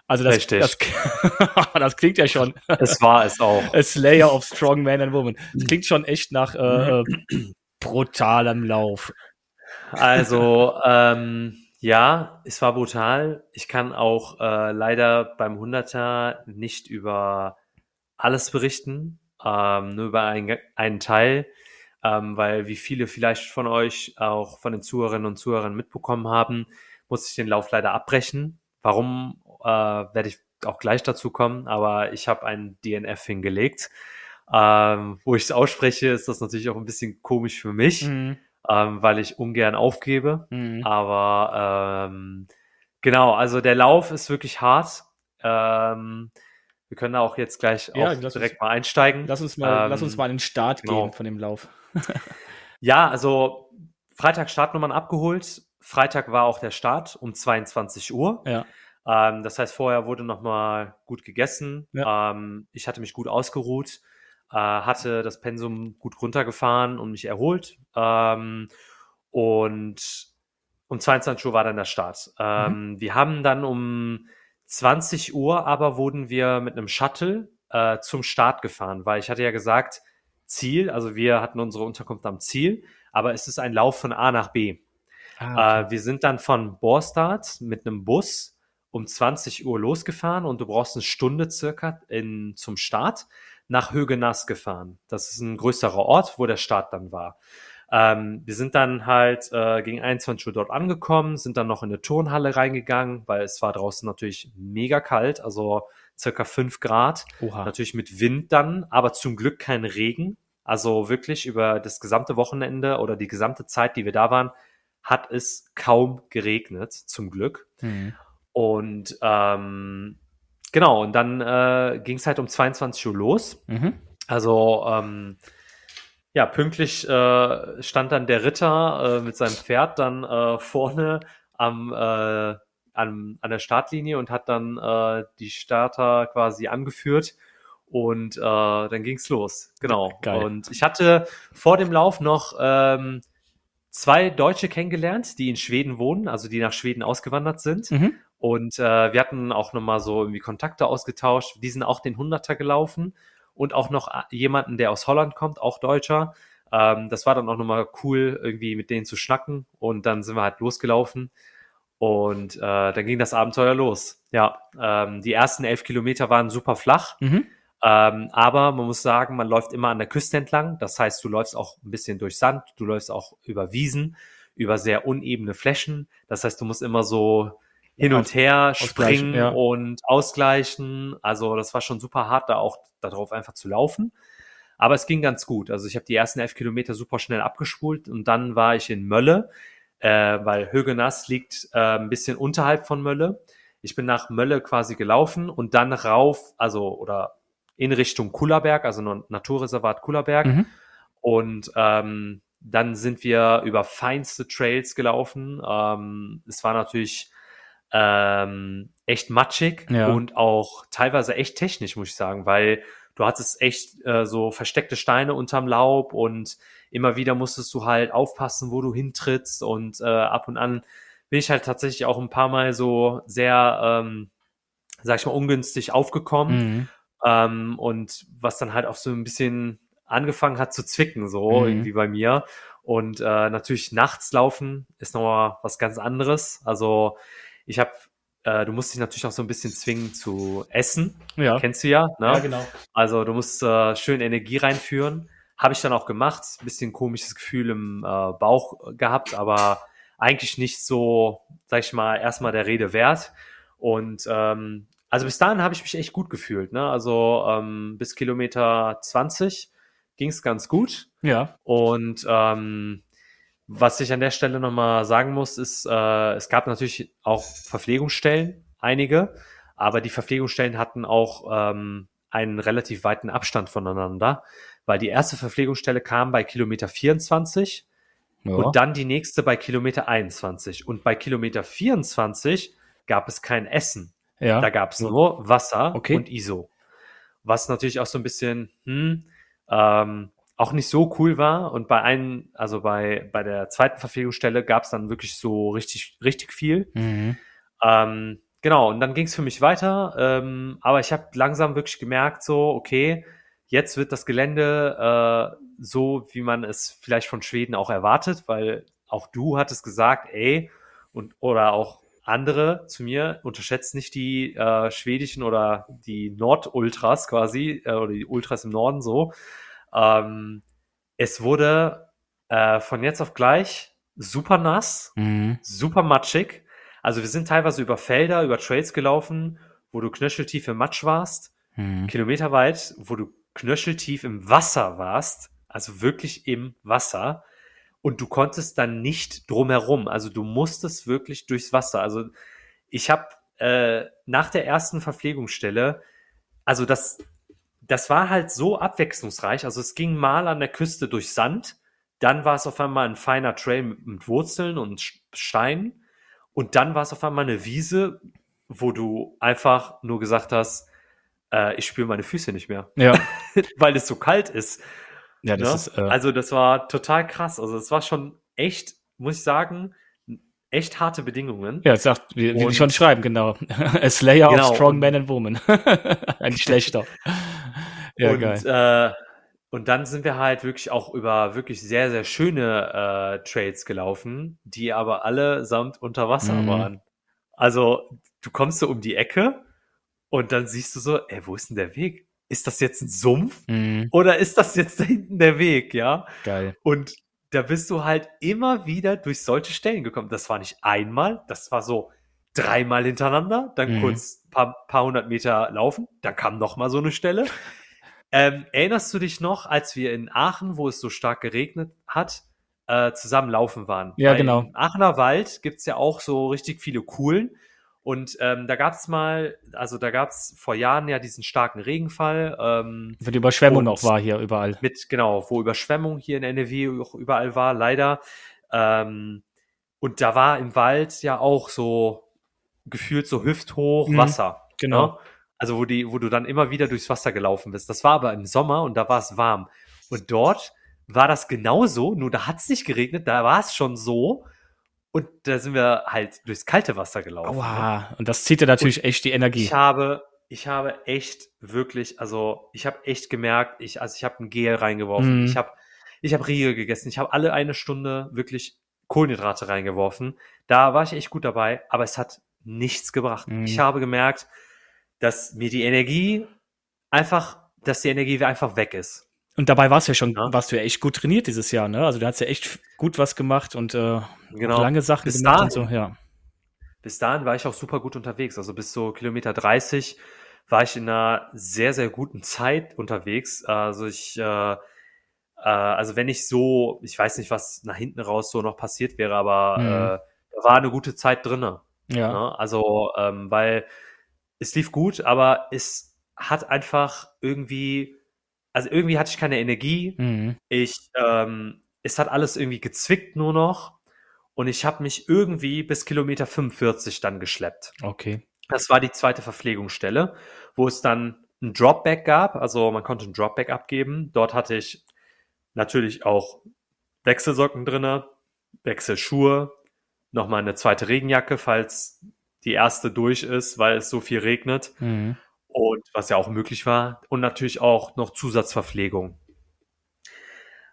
Also das, Richtig. das, [LAUGHS] das klingt ja schon. es war es auch. [LAUGHS] A Slayer of Strong Men and Women. Das klingt schon echt nach äh, äh, brutalem Lauf. Also, ähm, ja, es war brutal. Ich kann auch äh, leider beim 100er nicht über alles berichten, ähm, nur über einen, einen Teil, ähm, weil wie viele vielleicht von euch, auch von den Zuhörerinnen und Zuhörern mitbekommen haben, musste ich den Lauf leider abbrechen. Warum, äh, werde ich auch gleich dazu kommen, aber ich habe einen DNF hingelegt. Ähm, wo ich es ausspreche, ist das natürlich auch ein bisschen komisch für mich Mhm. ähm, weil ich ungern aufgebe. Mhm. Aber ähm, genau, also der Lauf ist wirklich hart. Ähm, wir können da auch jetzt gleich Ja, auch lass uns- direkt mal einsteigen. Lass uns mal, Ähm, lass uns mal an den Start genau. gehen von dem Lauf. [LAUGHS] Ja, also Freitag Startnummern abgeholt. Freitag war auch der Start um 22 Uhr. Ja. Ähm, das heißt, vorher wurde nochmal gut gegessen. Ja. Ähm, ich hatte mich gut ausgeruht, äh, hatte das Pensum gut runtergefahren und mich erholt. Ähm, und um 22 Uhr war dann der Start. Ähm, Wir haben dann um 20 Uhr aber wurden wir mit einem Shuttle äh, zum Start gefahren, weil ich hatte ja gesagt, Ziel, also wir hatten unsere Unterkunft am Ziel, aber es ist ein Lauf von A nach B. Ah, Äh, wir sind dann von Borstad mit einem Bus um 20 Uhr losgefahren und du brauchst eine Stunde circa in, zum Start nach Högenass gefahren. Das ist ein größerer Ort, wo der Start dann war. Ähm, wir sind dann halt äh, gegen 21 Uhr dort angekommen, sind dann noch in eine Turnhalle reingegangen, weil es war draußen natürlich mega kalt, also circa 5 Grad. Oha. Natürlich mit Wind dann, aber zum Glück kein Regen. Also wirklich über das gesamte Wochenende oder die gesamte Zeit, die wir da waren, hat es kaum geregnet, zum Glück. Mhm. Und ähm, genau, und dann äh, ging es halt um 22 Uhr los. Mhm. Also ähm, ja, pünktlich äh, stand dann der Ritter äh, mit seinem Pferd dann äh, vorne am, äh, an, an der Startlinie und hat dann äh, die Starter quasi angeführt. Und äh, dann ging's los. Genau. Geil. Und ich hatte vor dem Lauf noch ähm, zwei Deutsche kennengelernt, die in Schweden wohnen, also die nach Schweden ausgewandert sind. Mhm. Und äh, wir hatten auch nochmal so irgendwie Kontakte ausgetauscht. Die sind auch den 100er gelaufen. Und auch noch a- jemanden, der aus Holland kommt, auch Deutscher. Ähm, das war dann auch nochmal cool, irgendwie mit denen zu schnacken. Und dann sind wir halt losgelaufen. Und äh, dann ging das Abenteuer los. Ja, ähm, die ersten elf Kilometer waren super flach. Mhm. Ähm, aber man muss sagen, man läuft immer an der Küste entlang. Das heißt, du läufst auch ein bisschen durch Sand, du läufst auch über Wiesen, über sehr unebene Flächen. Das heißt, du musst immer so hin und her Ausgleichen, springen ja. und ausgleichen. Also das war schon super hart, da auch darauf einfach zu laufen. Aber es ging ganz gut. Also ich habe die ersten elf Kilometer super schnell abgespult und dann war ich in Mölle, äh, weil Högenass liegt äh, ein bisschen unterhalb von Mölle. Ich bin nach Mölle quasi gelaufen und dann rauf, also oder in Richtung Kullerberg, also Naturreservat Kullerberg. Mhm. Und ähm, dann sind wir über feinste Trails gelaufen. Ähm, es war natürlich ähm, echt matschig ja. und auch teilweise echt technisch, muss ich sagen, weil du hattest echt äh, so versteckte Steine unterm Laub und immer wieder musstest du halt aufpassen, wo du hintrittst und äh, ab und an bin ich halt tatsächlich auch ein paar Mal so sehr, ähm, sag ich mal, ungünstig aufgekommen. Mhm. Ähm, und was dann halt auch so ein bisschen angefangen hat zu zwicken, so mhm. irgendwie bei mir. Und äh, natürlich nachts laufen ist nochmal was ganz anderes. Also ich habe, äh, du musst dich natürlich auch so ein bisschen zwingen zu essen. Ja. Kennst du ja, ne? Ja, genau. Also du musst äh, schön Energie reinführen. Habe ich dann auch gemacht. Bisschen komisches Gefühl im äh, Bauch gehabt, aber eigentlich nicht so, sag ich mal, erstmal der Rede wert. Und ähm, also bis dahin habe ich mich echt gut gefühlt. Ne? Also ähm, bis Kilometer 20 ging es ganz gut. Ja. Und ähm, was ich an der Stelle nochmal sagen muss, ist, äh, es gab natürlich auch Verpflegungsstellen, einige, aber die Verpflegungsstellen hatten auch ähm, einen relativ weiten Abstand voneinander, weil die erste Verpflegungsstelle kam bei Kilometer 24 ja. und dann die nächste bei Kilometer 21. Und bei Kilometer 24 gab es kein Essen. Ja. Da gab es nur Wasser okay. und ISO. Was natürlich auch so ein bisschen, hm, ähm, auch nicht so cool war. Und bei einem, also bei, bei der zweiten Verpflegungsstelle gab es dann wirklich so richtig, richtig viel. Mhm. Ähm, genau, und dann ging es für mich weiter. Ähm, aber ich habe langsam wirklich gemerkt, so, okay, jetzt wird das Gelände äh, so, wie man es vielleicht von Schweden auch erwartet, weil auch du hattest gesagt, ey, und oder auch andere zu mir, unterschätzt nicht die äh, schwedischen oder die Nordultras quasi, äh, oder die Ultras im Norden so. Ähm, es wurde äh, von jetzt auf gleich super nass, mhm. super matschig. Also wir sind teilweise über Felder, über Trails gelaufen, wo du knöcheltief im Matsch warst, mhm. kilometerweit, wo du knöcheltief im Wasser warst, also wirklich im Wasser. Und du konntest dann nicht drumherum. Also du musstest wirklich durchs Wasser. Also ich habe äh, nach der ersten Verpflegungsstelle, also das, das war halt so abwechslungsreich. Also es ging mal an der Küste durch Sand, dann war es auf einmal ein feiner Trail mit, Wurzeln und Steinen und dann war es auf einmal eine Wiese, wo du einfach nur gesagt hast, äh, ich spüre meine Füße nicht mehr. Ja. [LAUGHS] Weil es so kalt ist. Ja, das ne? ist. Äh also, das war total krass. Also, es war schon echt, muss ich sagen, echt harte Bedingungen. Ja, sagt, wie, wie schon schreiben, genau. [LAUGHS] A Slayer genau, of Strong Men and Women. [LAUGHS] Ein schlechter. ja, und, geil. Äh, und dann sind wir halt wirklich auch über wirklich sehr, sehr schöne äh, Trades gelaufen, die aber allesamt unter Wasser mhm. waren. Also, du kommst so um die Ecke und dann siehst du so, ey, wo ist denn der Weg? Ist das jetzt ein Sumpf? Mhm. Oder ist das jetzt da hinten der Weg, ja? Geil. Und da bist du halt immer wieder durch solche Stellen gekommen. Das war nicht einmal, das war so dreimal hintereinander, dann mhm. kurz paar, paar hundert Meter laufen, dann kam noch mal so eine Stelle. [LAUGHS] Ähm, erinnerst du dich noch, als wir in Aachen, wo es so stark geregnet hat, äh, zusammen laufen waren? Ja, Weil genau. Im Aachener Wald gibt's ja auch so richtig viele Kuhlen. Und ähm, da gab es mal, also da gab es vor Jahren ja diesen starken Regenfall. Ähm, wo die Überschwemmung auch war hier überall. Mit, genau, wo Überschwemmung hier in NRW auch überall war, leider. Ähm, und da war im Wald ja auch so gefühlt so hüfthoch mhm, Wasser. Genau. Ne? Also wo, die, wo du dann immer wieder durchs Wasser gelaufen bist. Das war aber im Sommer und da war es warm. Und dort war das genauso, nur da hat es nicht geregnet, da war es schon so. Und da sind wir halt durchs kalte Wasser gelaufen. Wow. Ne? Und das zieht dir natürlich und echt die Energie. Ich habe, ich habe echt wirklich, also ich habe echt gemerkt, ich, also ich habe ein Gel reingeworfen, mm. ich habe, ich habe Riegel gegessen, ich habe alle eine Stunde wirklich Kohlenhydrate reingeworfen. Da war ich echt gut dabei, aber es hat nichts gebracht. Mm. Ich habe gemerkt, dass mir die Energie einfach, dass die Energie einfach weg ist. Und dabei warst du ja schon, ja. warst du ja echt gut trainiert dieses Jahr, ne? Also du hast ja echt gut was gemacht und äh, genau. lange Sachen bis gemacht dahin, und so, ja. Bis dahin war ich auch super gut unterwegs. Also bis so Kilometer 30 war ich in einer sehr, sehr guten Zeit unterwegs. Also ich, äh, äh, also wenn ich so, ich weiß nicht, was nach hinten raus so noch passiert wäre, aber mhm. äh, da war eine gute Zeit drinne. Ja. Ne? Also, ähm, weil es lief gut, aber es hat einfach irgendwie, also irgendwie hatte ich keine Energie. Mhm. Ich, ähm, es hat alles irgendwie gezwickt nur noch. Und ich habe mich irgendwie bis Kilometer 45 dann geschleppt. Okay. Das war die zweite Verpflegungsstelle, wo es dann ein Dropback gab. Also man konnte ein Dropback abgeben. Dort hatte ich natürlich auch Wechselsocken drinne, Wechselschuhe, nochmal eine zweite Regenjacke, falls die erste durch ist, weil es so viel regnet. Mhm. Und was ja auch möglich war. Und natürlich auch noch Zusatzverpflegung.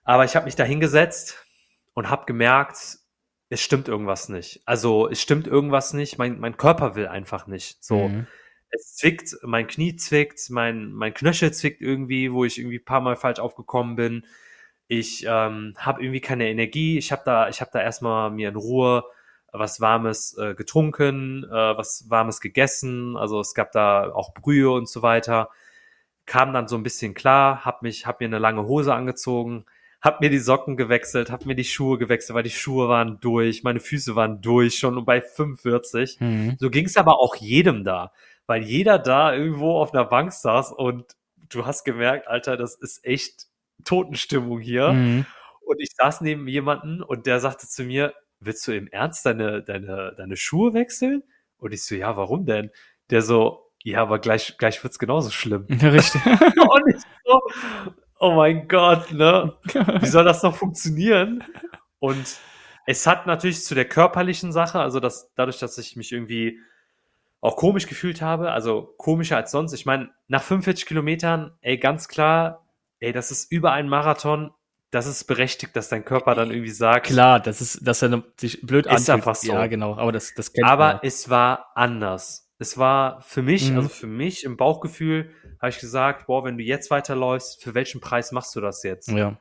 Aber ich habe mich da hingesetzt und habe gemerkt, es stimmt irgendwas nicht. Also es stimmt irgendwas nicht. Mein, mein Körper will einfach nicht. So, Mhm. es zwickt, mein Knie zwickt, mein, mein Knöchel zwickt irgendwie, wo ich irgendwie ein paar Mal falsch aufgekommen bin. Ich ähm, habe irgendwie keine Energie. Ich habe da, ich habe da erstmal mir in Ruhe was Warmes äh, getrunken, äh, was Warmes gegessen. Also es gab da auch Brühe und so weiter. Kam dann so ein bisschen klar, hab mich, hab mir eine lange Hose angezogen, hab mir die Socken gewechselt, hab mir die Schuhe gewechselt, weil die Schuhe waren durch, meine Füße waren durch, schon bei 45. Mhm. So ging es aber auch jedem da, weil jeder da irgendwo auf einer Bank saß und du hast gemerkt, Alter, das ist echt Totenstimmung hier. Mhm. Und ich saß neben jemanden und der sagte zu mir, willst du im Ernst deine, deine, deine Schuhe wechseln? Und ich so, ja, warum denn? Der so, ja, aber gleich, gleich wird's genauso schlimm. [LAUGHS] Richtig. [LAUGHS] und ich so, oh mein Gott, ne? Wie soll das noch funktionieren? Und es hat natürlich zu der körperlichen Sache, also dass, dadurch, dass ich mich irgendwie auch komisch gefühlt habe, also komischer als sonst. Ich meine, nach 45 Kilometern, ey, ganz klar, ey, das ist über einen Marathon, das ist berechtigt, dass dein Körper dann irgendwie sagt, Klar, das ist, dass er sich blöd Ist anfühlt. einfach so. Ja, genau. Aber das, das kennt aber man. es war anders. Es war für mich, Mhm. also für mich im Bauchgefühl, habe ich gesagt, boah, wenn du jetzt weiterläufst, für welchen Preis machst du das jetzt? Ja.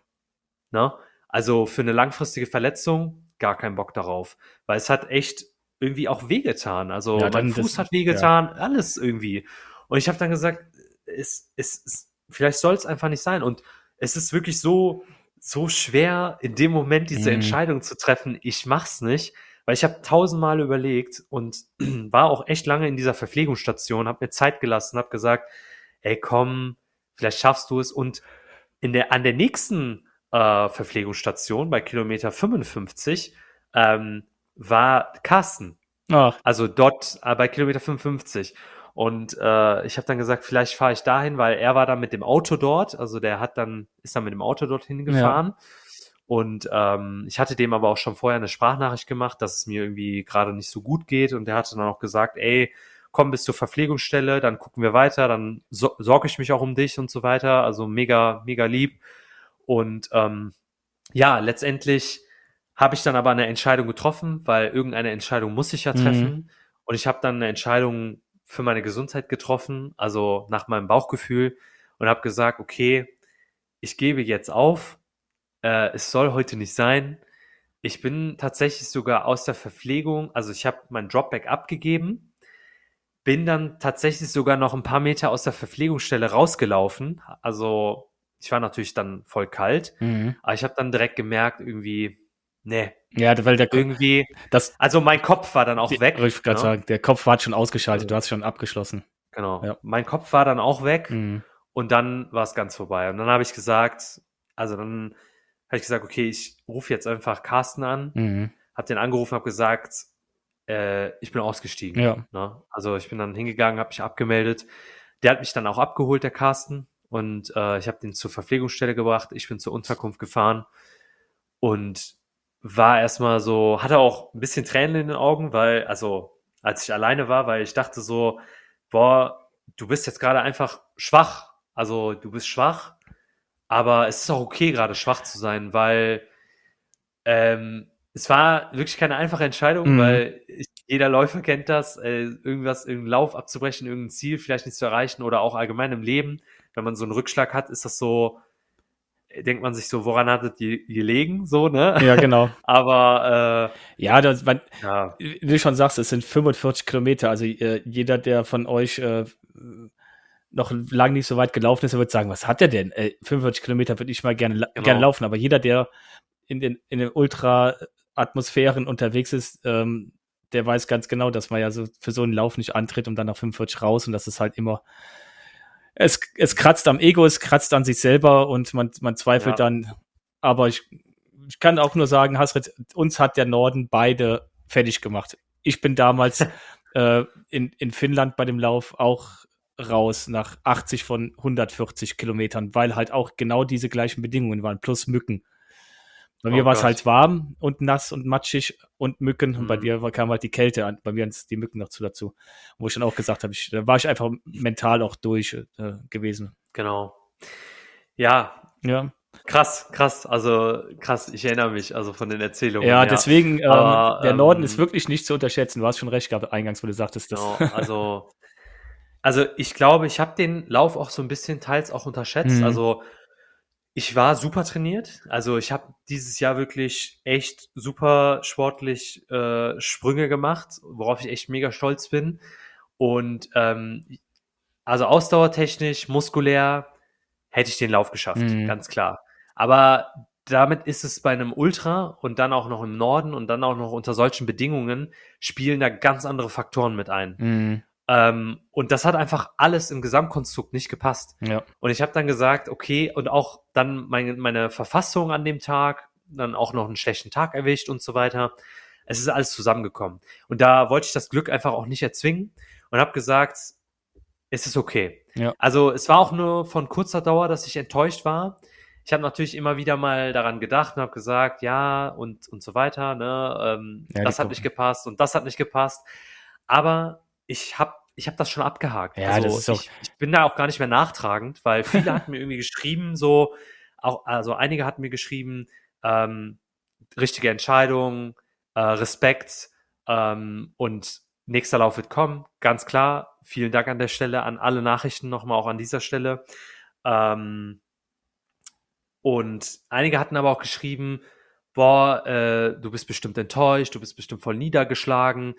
Ne? Also für eine langfristige Verletzung gar keinen Bock darauf, weil es hat echt irgendwie auch wehgetan. Also Ja, mein Fuß das- hat wehgetan, alles irgendwie. Und ich habe dann gesagt, es, es, es vielleicht soll es einfach nicht sein. Und es ist wirklich so so schwer in dem Moment diese Mhm. Entscheidung zu treffen. Ich mach's nicht, weil ich habe tausendmal überlegt und [CLEARS THROAT] war auch echt lange in dieser Verpflegungsstation, habe mir Zeit gelassen, habe gesagt, ey komm, vielleicht schaffst du es. Und in der an der nächsten äh, Verpflegungsstation bei Kilometer 55 ähm, war Carsten. Ach, Also dort äh, bei Kilometer 55. Und äh, ich habe dann gesagt, vielleicht fahre ich dahin, weil er war dann mit dem Auto dort. Also der hat dann, ist dann mit dem Auto dorthin gefahren. Und ähm, ich hatte dem aber auch schon vorher eine Sprachnachricht gemacht, dass es mir irgendwie gerade nicht so gut geht. Und der hatte dann auch gesagt, ey, komm bis zur Verpflegungsstelle, dann gucken wir weiter, dann so sorge ich mich auch um dich und so weiter. Also mega, mega lieb. Und ähm, ja, letztendlich habe ich dann aber eine Entscheidung getroffen, weil irgendeine Entscheidung muss ich ja Mhm. treffen. Und ich habe dann eine Entscheidung für meine Gesundheit getroffen, also nach meinem Bauchgefühl und habe gesagt, okay, ich gebe jetzt auf. Äh, es soll heute nicht sein. Ich bin tatsächlich sogar aus der Verpflegung, also ich habe mein Dropback abgegeben, bin dann tatsächlich sogar noch ein paar Meter aus der Verpflegungsstelle rausgelaufen. Also ich war natürlich dann voll kalt, mhm. aber ich habe dann direkt gemerkt, irgendwie, nee, Ja, weil der irgendwie, das also mein Kopf war dann auch weg. Ich gerade ne? sagen, der Kopf war schon ausgeschaltet, du hast schon abgeschlossen. Genau. Ja. Mein Kopf war dann auch weg Mhm. und dann war es ganz vorbei. Und dann habe ich gesagt, also dann habe ich gesagt, okay, ich rufe jetzt einfach Carsten an, Mhm. habe den angerufen, habe gesagt, äh, ich bin ausgestiegen. Ja. Ne? Also ich bin dann hingegangen, habe mich abgemeldet. Der hat mich dann auch abgeholt, der Carsten. Und äh, ich habe den zur Verpflegungsstelle gebracht. Ich bin zur Unterkunft gefahren und war erstmal so, hatte auch ein bisschen Tränen in den Augen, weil, also als ich alleine war, weil ich dachte so, boah, du bist jetzt gerade einfach schwach. Also du bist schwach, aber es ist auch okay, gerade schwach zu sein, weil ähm, es war wirklich keine einfache Entscheidung, Mhm. weil ich, jeder Läufer kennt das, äh, irgendwas, irgendeinen Lauf abzubrechen, irgendein Ziel vielleicht nicht zu erreichen oder auch allgemein im Leben. Wenn man so einen Rückschlag hat, ist das so, denkt man sich so, woran hat es ge- gelegen, so, ne? Ja, genau. [LAUGHS] Aber Ja, das, man, äh, ja, wie du schon sagst, es sind 45 Kilometer. Also äh, jeder, der von euch äh, noch lang nicht so weit gelaufen ist, der wird sagen, was hat der denn? Äh, 45 Kilometer würde ich mal gerne, Genau. gerne laufen. Aber jeder, der in den, in den Ultra-Atmosphären unterwegs ist, ähm, der weiß ganz genau, dass man ja so für so einen Lauf nicht antritt und dann nach 45 raus und dass es halt immer es, es kratzt am Ego, es kratzt an sich selber und man, man zweifelt Ja. dann. Aber ich, ich kann auch nur sagen, Hasrit, uns hat der Norden beide fertig gemacht. Ich bin damals [LAUGHS] äh, in, in Finnland bei dem Lauf auch raus nach 80 von 140 Kilometern, weil halt auch genau diese gleichen Bedingungen waren, plus Mücken. Bei mir Oh war es halt warm und nass und matschig und Mücken. Und bei Mhm. dir kam halt die Kälte an. Bei mir sind die Mücken noch zu dazu. Wo ich dann auch gesagt habe, ich, da war ich einfach mental auch durch äh, gewesen. Genau. Ja, Ja, krass, krass. Also krass, ich erinnere mich, also von den Erzählungen. ja, deswegen, ähm, Aber, der Norden ähm, ist wirklich nicht zu unterschätzen. Du hast schon recht gehabt, eingangs, wo du sagtest, das. Genau, also, also ich glaube, ich habe den Lauf auch so ein bisschen teils auch unterschätzt. Mhm. Also ich war super trainiert. Also ich habe dieses Jahr wirklich echt super sportlich äh, Sprünge gemacht, worauf ich echt mega stolz bin. Und ähm, also ausdauertechnisch, muskulär hätte ich den Lauf geschafft, Mhm. ganz klar. Aber damit ist es bei einem Ultra und dann auch noch im Norden und dann auch noch unter solchen Bedingungen spielen da ganz andere Faktoren mit ein. Mhm. Ähm, und das hat einfach alles im Gesamtkonstrukt nicht gepasst. Ja. Und ich habe dann gesagt, okay, und auch dann meine, meine Verfassung an dem Tag, dann auch noch einen schlechten Tag erwischt und so weiter. Es ist alles zusammengekommen. Und da wollte ich das Glück einfach auch nicht erzwingen und habe gesagt, es ist okay. Ja. Also es war auch nur von kurzer Dauer, dass ich enttäuscht war. Ich habe natürlich immer wieder mal daran gedacht und habe gesagt, ja und und so weiter. Ne, ähm, Ja, das hat nicht gepasst und das hat nicht gepasst. Aber ich habe ich hab das schon abgehakt. Ja, also das ist auch- ich, ich bin da auch gar nicht mehr nachtragend, weil viele hatten mir irgendwie geschrieben, so, auch, also einige hatten mir geschrieben, ähm, richtige Entscheidung, äh, Respekt ähm, und nächster Lauf wird kommen, ganz klar. Vielen Dank an der Stelle, an alle Nachrichten nochmal auch an dieser Stelle. Ähm, und einige hatten aber auch geschrieben, boah, äh, du bist bestimmt enttäuscht, du bist bestimmt voll niedergeschlagen.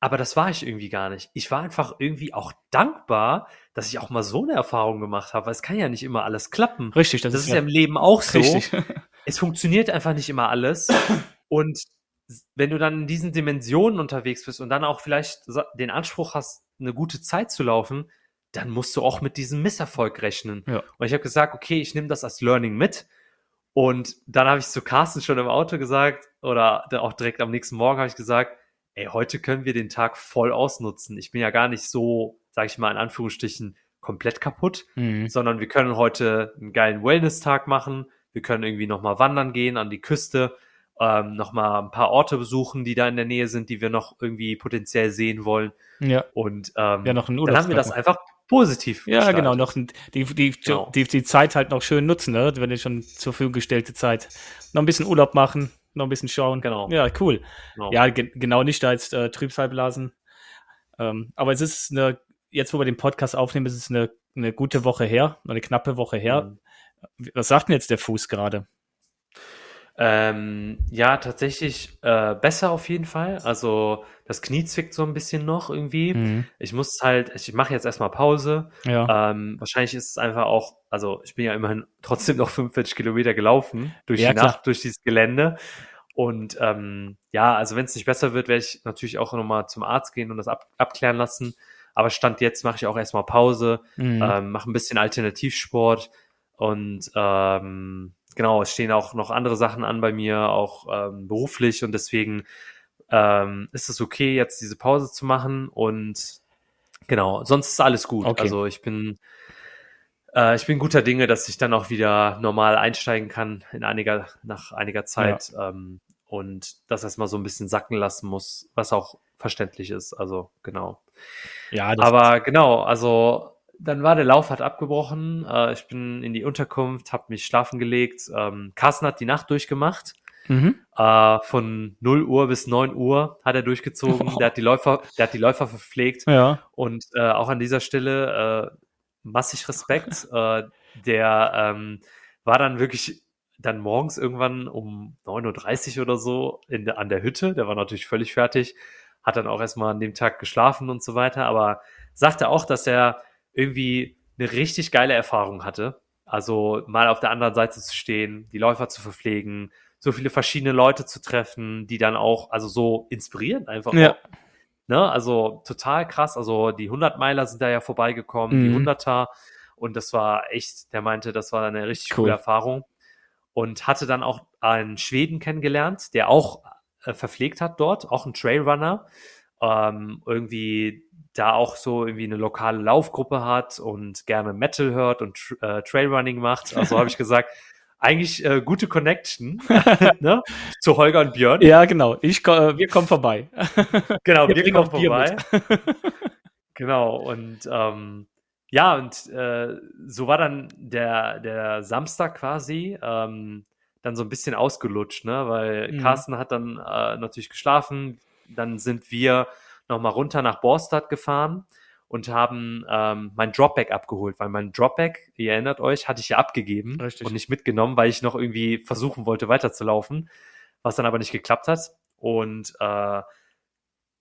Aber das war ich irgendwie gar nicht. Ich war einfach irgendwie auch dankbar, dass ich auch mal so eine Erfahrung gemacht habe, weil es kann ja nicht immer alles klappen. Richtig, das, Das ist ja im Leben auch so. richtig. [LAUGHS] Es funktioniert einfach nicht immer alles. Und wenn du dann in diesen Dimensionen unterwegs bist und dann auch vielleicht den Anspruch hast, eine gute Zeit zu laufen, dann musst du auch mit diesem Misserfolg rechnen. Ja. Und ich habe gesagt, okay, ich nehme das als Learning mit. Und dann habe ich zu Carsten schon im Auto gesagt, oder auch direkt am nächsten Morgen habe ich gesagt, ey, heute können wir den Tag voll ausnutzen. Ich bin ja gar nicht so, sage ich mal in Anführungsstrichen, komplett kaputt, Mhm. sondern wir können heute einen geilen Wellness-Tag machen. Wir können irgendwie nochmal wandern gehen an die Küste, ähm, nochmal ein paar Orte besuchen, die da in der Nähe sind, die wir noch irgendwie potenziell sehen wollen. Ja, Und ähm, ja, noch dann haben wir das einfach positiv Ja, gestaltet. genau, noch die, die, Genau. die, die Zeit halt noch schön nutzen, ne? wenn ihr schon zur Verfügung gestellte Zeit. Noch ein bisschen Urlaub machen, noch ein bisschen schauen. Genau. Ja, cool. Genau. Ja, ge genau nicht da jetzt äh, Trübsal blasen. Ähm, aber es ist eine, jetzt wo wir den Podcast aufnehmen, ist es eine, eine gute Woche her, eine knappe Woche her. Mhm. Was sagt denn jetzt der Fuß gerade? Ähm, ja, tatsächlich äh, besser auf jeden Fall. Also das Knie zwickt so ein bisschen noch irgendwie. Mhm. Ich muss halt, ich mache jetzt erstmal Pause. Ja. Ähm, wahrscheinlich ist es einfach auch, also ich bin ja immerhin [LAUGHS] trotzdem noch 45 Kilometer gelaufen durch Ja, die klar. Nacht, durch dieses Gelände. Und ähm, ja, also wenn es nicht besser wird, werde ich natürlich auch nochmal zum Arzt gehen und das ab, abklären lassen. Aber Stand jetzt mache ich auch erstmal Pause, Mhm. ähm, mache ein bisschen Alternativsport und ähm, genau, es stehen auch noch andere Sachen an bei mir, auch ähm, beruflich und deswegen ähm, ist es okay, jetzt diese Pause zu machen und genau, sonst ist alles gut. Okay. Also ich bin äh, ich bin guter Dinge, dass ich dann auch wieder normal einsteigen kann in einiger nach einiger Zeit ähm, und das erstmal so ein bisschen sacken lassen muss, was auch verständlich ist. Also genau. ja, Aber genau, also dann war der Lauf hat abgebrochen. Äh, ich bin in die Unterkunft, habe mich schlafen gelegt. Ähm, Carsten hat die Nacht durchgemacht. Mhm. Äh, von 0 Uhr bis 9 Uhr hat er durchgezogen. Der hat die Läufer, der hat die Läufer verpflegt. Ja. Und äh, auch an dieser Stelle äh, massig Respekt. [LAUGHS] äh, der ähm, war dann wirklich dann morgens irgendwann um 9.30 Uhr oder so in der, an der Hütte. Der war natürlich völlig fertig. Hat dann auch erstmal an dem Tag geschlafen und so weiter. Aber sagte auch, dass er irgendwie eine richtig geile Erfahrung hatte. Also mal auf der anderen Seite zu stehen, die Läufer zu verpflegen, so viele verschiedene Leute zu treffen, die dann auch, also so inspirierend einfach Ja. auch Ne? Also total krass. Also die 100 Meiler sind da ja vorbeigekommen, die Mhm. 100er Und das war echt, der meinte, das war eine richtig Cool. coole Erfahrung. Und hatte dann auch einen Schweden kennengelernt, der auch äh, verpflegt hat dort, auch ein Trailrunner. Ähm, irgendwie da auch so irgendwie eine lokale Laufgruppe hat und gerne Metal hört und äh, Trailrunning macht. Also habe ich [LAUGHS] gesagt, eigentlich äh, gute Connection [LAUGHS] ne? zu Holger und Björn. Ja, genau. Ich, äh, wir kommen vorbei. [LAUGHS] Genau, Wir wir, kommen vorbei. genau, und ähm, ja, und äh, so war dann der, der Samstag quasi ähm, dann so ein bisschen ausgelutscht, ne? Weil Mhm. Carsten hat dann äh, natürlich geschlafen. Dann sind wir nochmal runter nach Borstadt gefahren und haben ähm, mein Dropback abgeholt, weil mein Dropback, ihr erinnert euch, hatte ich ja abgegeben Richtig. und nicht mitgenommen, weil ich noch irgendwie versuchen wollte, weiterzulaufen, was dann aber nicht geklappt hat. Und äh,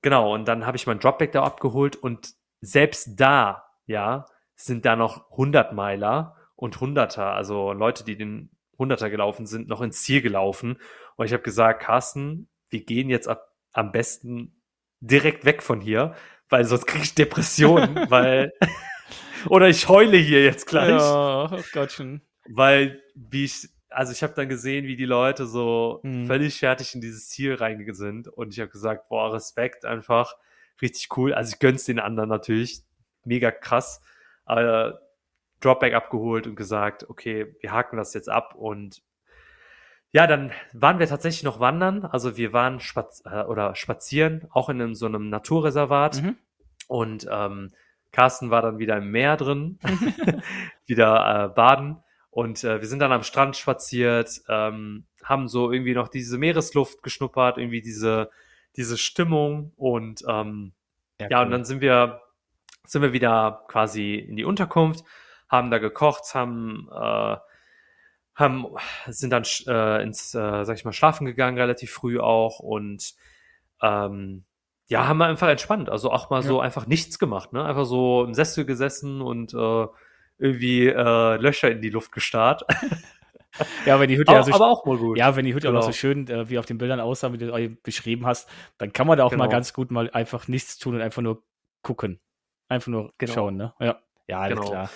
genau, und dann habe ich mein Dropback da abgeholt und selbst da, ja, sind da noch 100 Meiler und Hunderter, also Leute, die den Hunderter gelaufen sind, noch ins Ziel gelaufen. Und ich habe gesagt, Carsten, wir gehen jetzt ab, am besten direkt weg von hier, weil sonst kriege ich Depressionen, [LAUGHS] weil [LAUGHS] oder ich heule hier jetzt gleich, Ja, oh Gottchen. weil wie ich also ich habe dann gesehen, wie die Leute so Mhm. völlig fertig in dieses Ziel reingegangen sind und ich habe gesagt, boah, Respekt einfach, richtig cool. Also ich gönn's den anderen natürlich, mega krass. Aber Dropback abgeholt und gesagt, okay, wir haken das jetzt ab und ja, dann waren wir tatsächlich noch wandern. Also wir waren spaz äh, oder spazieren, auch in so einem Naturreservat. Mhm. Und ähm, Carsten war dann wieder im Meer drin, [LAUGHS] wieder äh, baden. Und äh, wir sind dann am Strand spaziert, ähm, haben so irgendwie noch diese Meeresluft geschnuppert, irgendwie diese, diese Stimmung. Und ähm, ja, und cool. dann sind wir, sind wir wieder quasi in die Unterkunft, haben da gekocht, haben, äh, haben sind dann äh, ins, äh, sag ich mal, schlafen gegangen, relativ früh auch und ähm, ja, haben wir einfach entspannt. Also auch mal so einfach nichts gemacht, ne? Einfach so im Sessel gesessen und äh, irgendwie äh, Löcher in die Luft gestarrt. [LAUGHS] Ja, wenn die Hütte aber, ja so, aber auch mal gut. ja, wenn die Hütte auch noch so Genau. schön äh, wie auf den Bildern aussah, wie du äh, beschrieben hast, dann kann man da auch mal Genau. ganz gut mal einfach nichts tun und einfach nur gucken. Einfach nur Genau. schauen, ne? Ja. Ja, alles Genau. klar.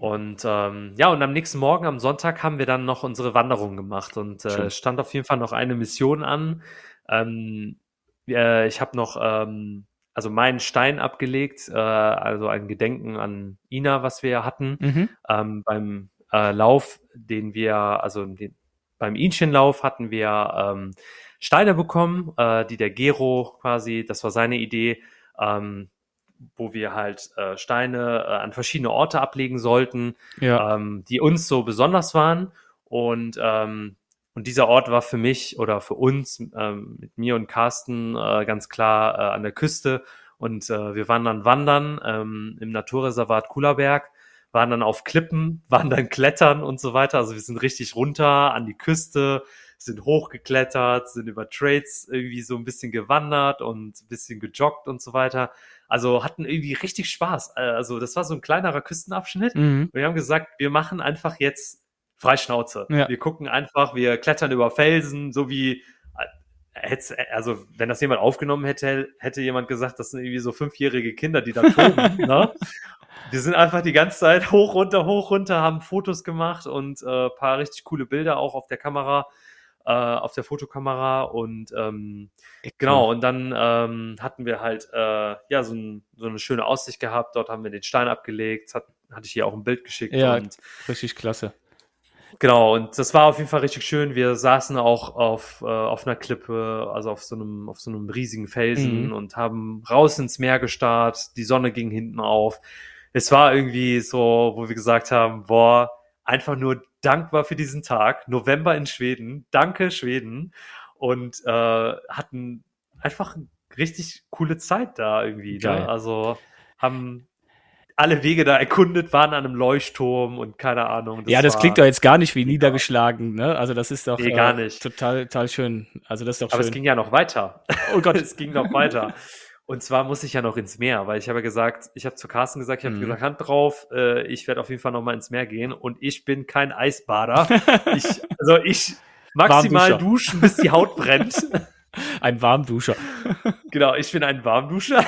Und ähm, ja, und am nächsten Morgen, am Sonntag, haben wir dann noch unsere Wanderung gemacht und äh, stand auf jeden Fall noch eine Mission an. Ähm, äh, ich habe noch ähm, also meinen Stein abgelegt, äh, also ein Gedenken an Ina, was wir hatten Mhm. ähm, beim äh, Lauf, den wir, also den, beim Inchenlauf hatten wir ähm, Steine bekommen, äh, die der Gero quasi, das war seine Idee, ähm, wo wir halt äh, Steine äh, an verschiedene Orte ablegen sollten, Ja. ähm, die uns so besonders waren. Und, ähm, und dieser Ort war für mich oder für uns, ähm, mit mir und Carsten, äh, ganz klar äh, an der Küste. Und äh, wir waren dann wandern ähm, im Naturreservat Kulerberg, waren dann auf Klippen, [LAUGHS] waren dann klettern und so weiter. Also wir sind richtig runter an die Küste, sind hochgeklettert, sind über Trades irgendwie so ein bisschen gewandert und ein bisschen gejoggt und so weiter. Also hatten irgendwie richtig Spaß. Äh, Also das war so ein kleinerer Küstenabschnitt. Mhm. Und wir haben gesagt, wir machen einfach jetzt Freischnauze. Ja. Wir gucken einfach, wir klettern über Felsen, so wie, äh, also wenn das jemand aufgenommen hätte, hätte jemand gesagt, das sind irgendwie so fünfjährige Kinder, die da toben. [LAUGHS] ne? Wir sind einfach die ganze Zeit hoch, runter, hoch, runter, haben Fotos gemacht und äh, paar richtig coole Bilder auch auf der Kamera, äh, auf der Fotokamera und ähm, Genau, und dann ähm, hatten wir halt äh, ja so, ein, so eine schöne Aussicht gehabt. Dort haben wir den Stein abgelegt, hat, hatte ich hier auch ein Bild geschickt. Ja. Und Richtig klasse. genau, und das war auf jeden Fall richtig schön. Wir saßen auch auf, äh, auf einer Klippe, also auf so einem, auf so einem riesigen Felsen Mhm. und haben raus ins Meer gestarrt. Die Sonne ging hinten auf. Es war irgendwie so, wo wir gesagt haben, boah, einfach nur dankbar für diesen Tag. November in Schweden. Danke, Schweden. Und äh, hatten einfach richtig coole Zeit da irgendwie. Ne? Also haben alle Wege da erkundet, waren an einem Leuchtturm und keine Ahnung. ja, das klingt doch jetzt gar nicht wie niedergeschlagen, ne? Also das ist doch Nee, gar nicht. total, total schön. Also das ist doch Aber es schön. ging ja noch weiter. oh Gott. [LAUGHS] es ging noch weiter. [LAUGHS] Und zwar muss ich ja noch ins Meer, weil ich habe gesagt, ich habe zu Carsten gesagt, ich habe Mhm. gesagt, Hand drauf, äh, ich werde auf jeden Fall noch mal ins Meer gehen und ich bin kein Eisbader. [LAUGHS] ich, also ich maximal duschen, bis die Haut brennt. [LAUGHS] Ein Warmduscher. [LAUGHS] genau, ich bin ein Warmduscher.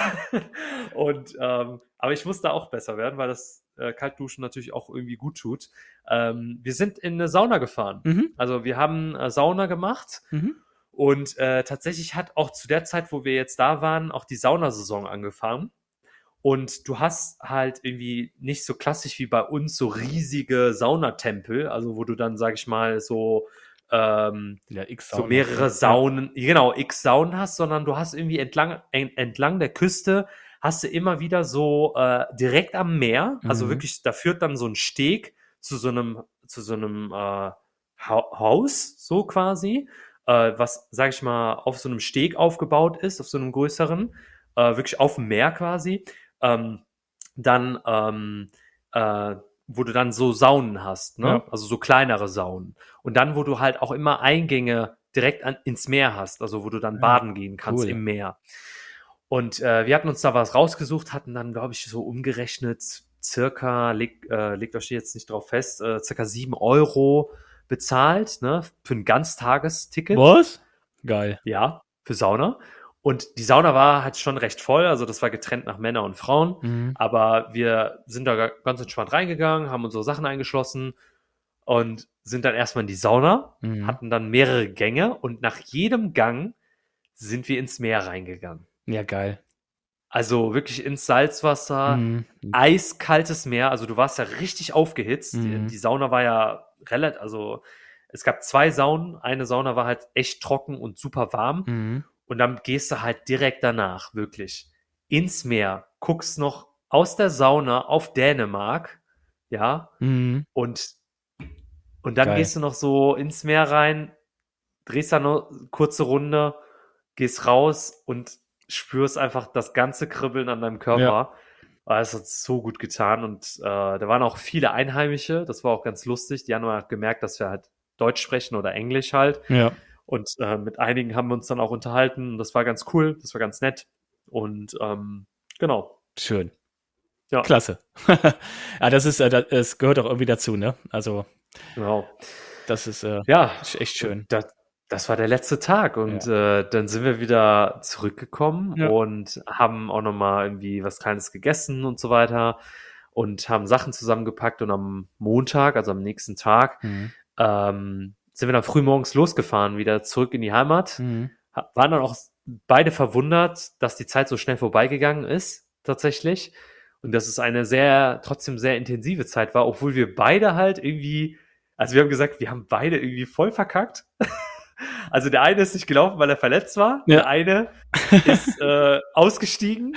und ähm, aber ich muss da auch besser werden, weil das äh, Kaltduschen natürlich auch irgendwie gut tut. Ähm, wir sind in eine Sauna gefahren. Mhm. Also wir haben äh, Sauna gemacht Mhm. Und äh, tatsächlich hat auch zu der Zeit, wo wir jetzt da waren, auch die Saunasaison angefangen. Und du hast halt irgendwie nicht so klassisch wie bei uns so riesige Saunatempel, also wo du dann, sag ich mal, so ähm, Ja, X so mehrere Saunen, genau, x Saunen hast, sondern du hast irgendwie entlang, en- entlang der Küste hast du immer wieder so äh, direkt am Meer, also Mhm. wirklich, da führt dann so ein Steg zu so einem, zu so einem äh, ha Haus, so quasi, äh, was, sag ich mal, auf so einem Steg aufgebaut ist, auf so einem größeren, äh, wirklich auf dem Meer quasi. Ähm, dann, ähm, äh, wo du dann so Saunen hast, ne? Ja. Also so kleinere Saunen. Und dann, wo du halt auch immer Eingänge direkt an, ins Meer hast, also wo du dann Ja, baden gehen kannst cool. im Meer. Und äh, wir hatten uns da was rausgesucht, hatten dann, glaube ich, so umgerechnet circa, leg, äh, legt euch jetzt nicht drauf fest, äh, circa sieben Euro bezahlt, ne, für ein Ganztagesticket. Was? Geil. Ja, für Sauna. Und die Sauna war halt schon recht voll, also das war getrennt nach Männer und Frauen. Mhm. Aber wir sind da ga- ganz entspannt reingegangen, haben unsere Sachen eingeschlossen und sind dann erstmal in die Sauna, Mhm. hatten dann mehrere Gänge und nach jedem Gang sind wir ins Meer reingegangen. Ja, geil. Also wirklich ins Salzwasser, Mhm. eiskaltes Meer, also du warst ja richtig aufgehitzt. Mhm. Die, die Sauna war ja relativ, also es gab zwei Saunen, eine Sauna war halt echt trocken und super warm Mhm. und dann gehst du halt direkt danach wirklich ins Meer, guckst noch aus der Sauna auf Dänemark, ja, Mhm. und und dann Geil. gehst du noch so ins Meer rein, drehst dann noch eine kurze Runde, gehst raus und spürst einfach das ganze Kribbeln an deinem Körper. Ah, Es hat so gut getan und äh, da waren auch viele Einheimische. Das war auch ganz lustig. Die haben halt gemerkt, dass wir halt Deutsch sprechen oder Englisch halt. Ja. Und äh, mit einigen haben wir uns dann auch unterhalten. Und das war ganz cool. Das war ganz nett. Und ähm, genau. Schön. Ja. Klasse. [LAUGHS] ja, das ist, äh, das, gehört auch irgendwie dazu, ne? Also, Genau. das ist äh, Ja, echt schön. Das, das war der letzte Tag und äh, dann sind wir wieder zurückgekommen Ja. und haben auch noch mal irgendwie was Kleines gegessen und so weiter und haben Sachen zusammengepackt und am Montag, also am nächsten Tag, Mhm. ähm, sind wir dann früh morgens losgefahren, wieder zurück in die Heimat. Mhm. Waren dann auch beide verwundert, dass die Zeit so schnell vorbeigegangen ist, tatsächlich. Und dass es eine sehr, trotzdem sehr intensive Zeit war, obwohl wir beide halt irgendwie, also wir haben gesagt, wir haben beide irgendwie voll verkackt. [LAUGHS] Also der eine ist nicht gelaufen, weil er verletzt war. Ja. Der eine ist [LAUGHS] äh, ausgestiegen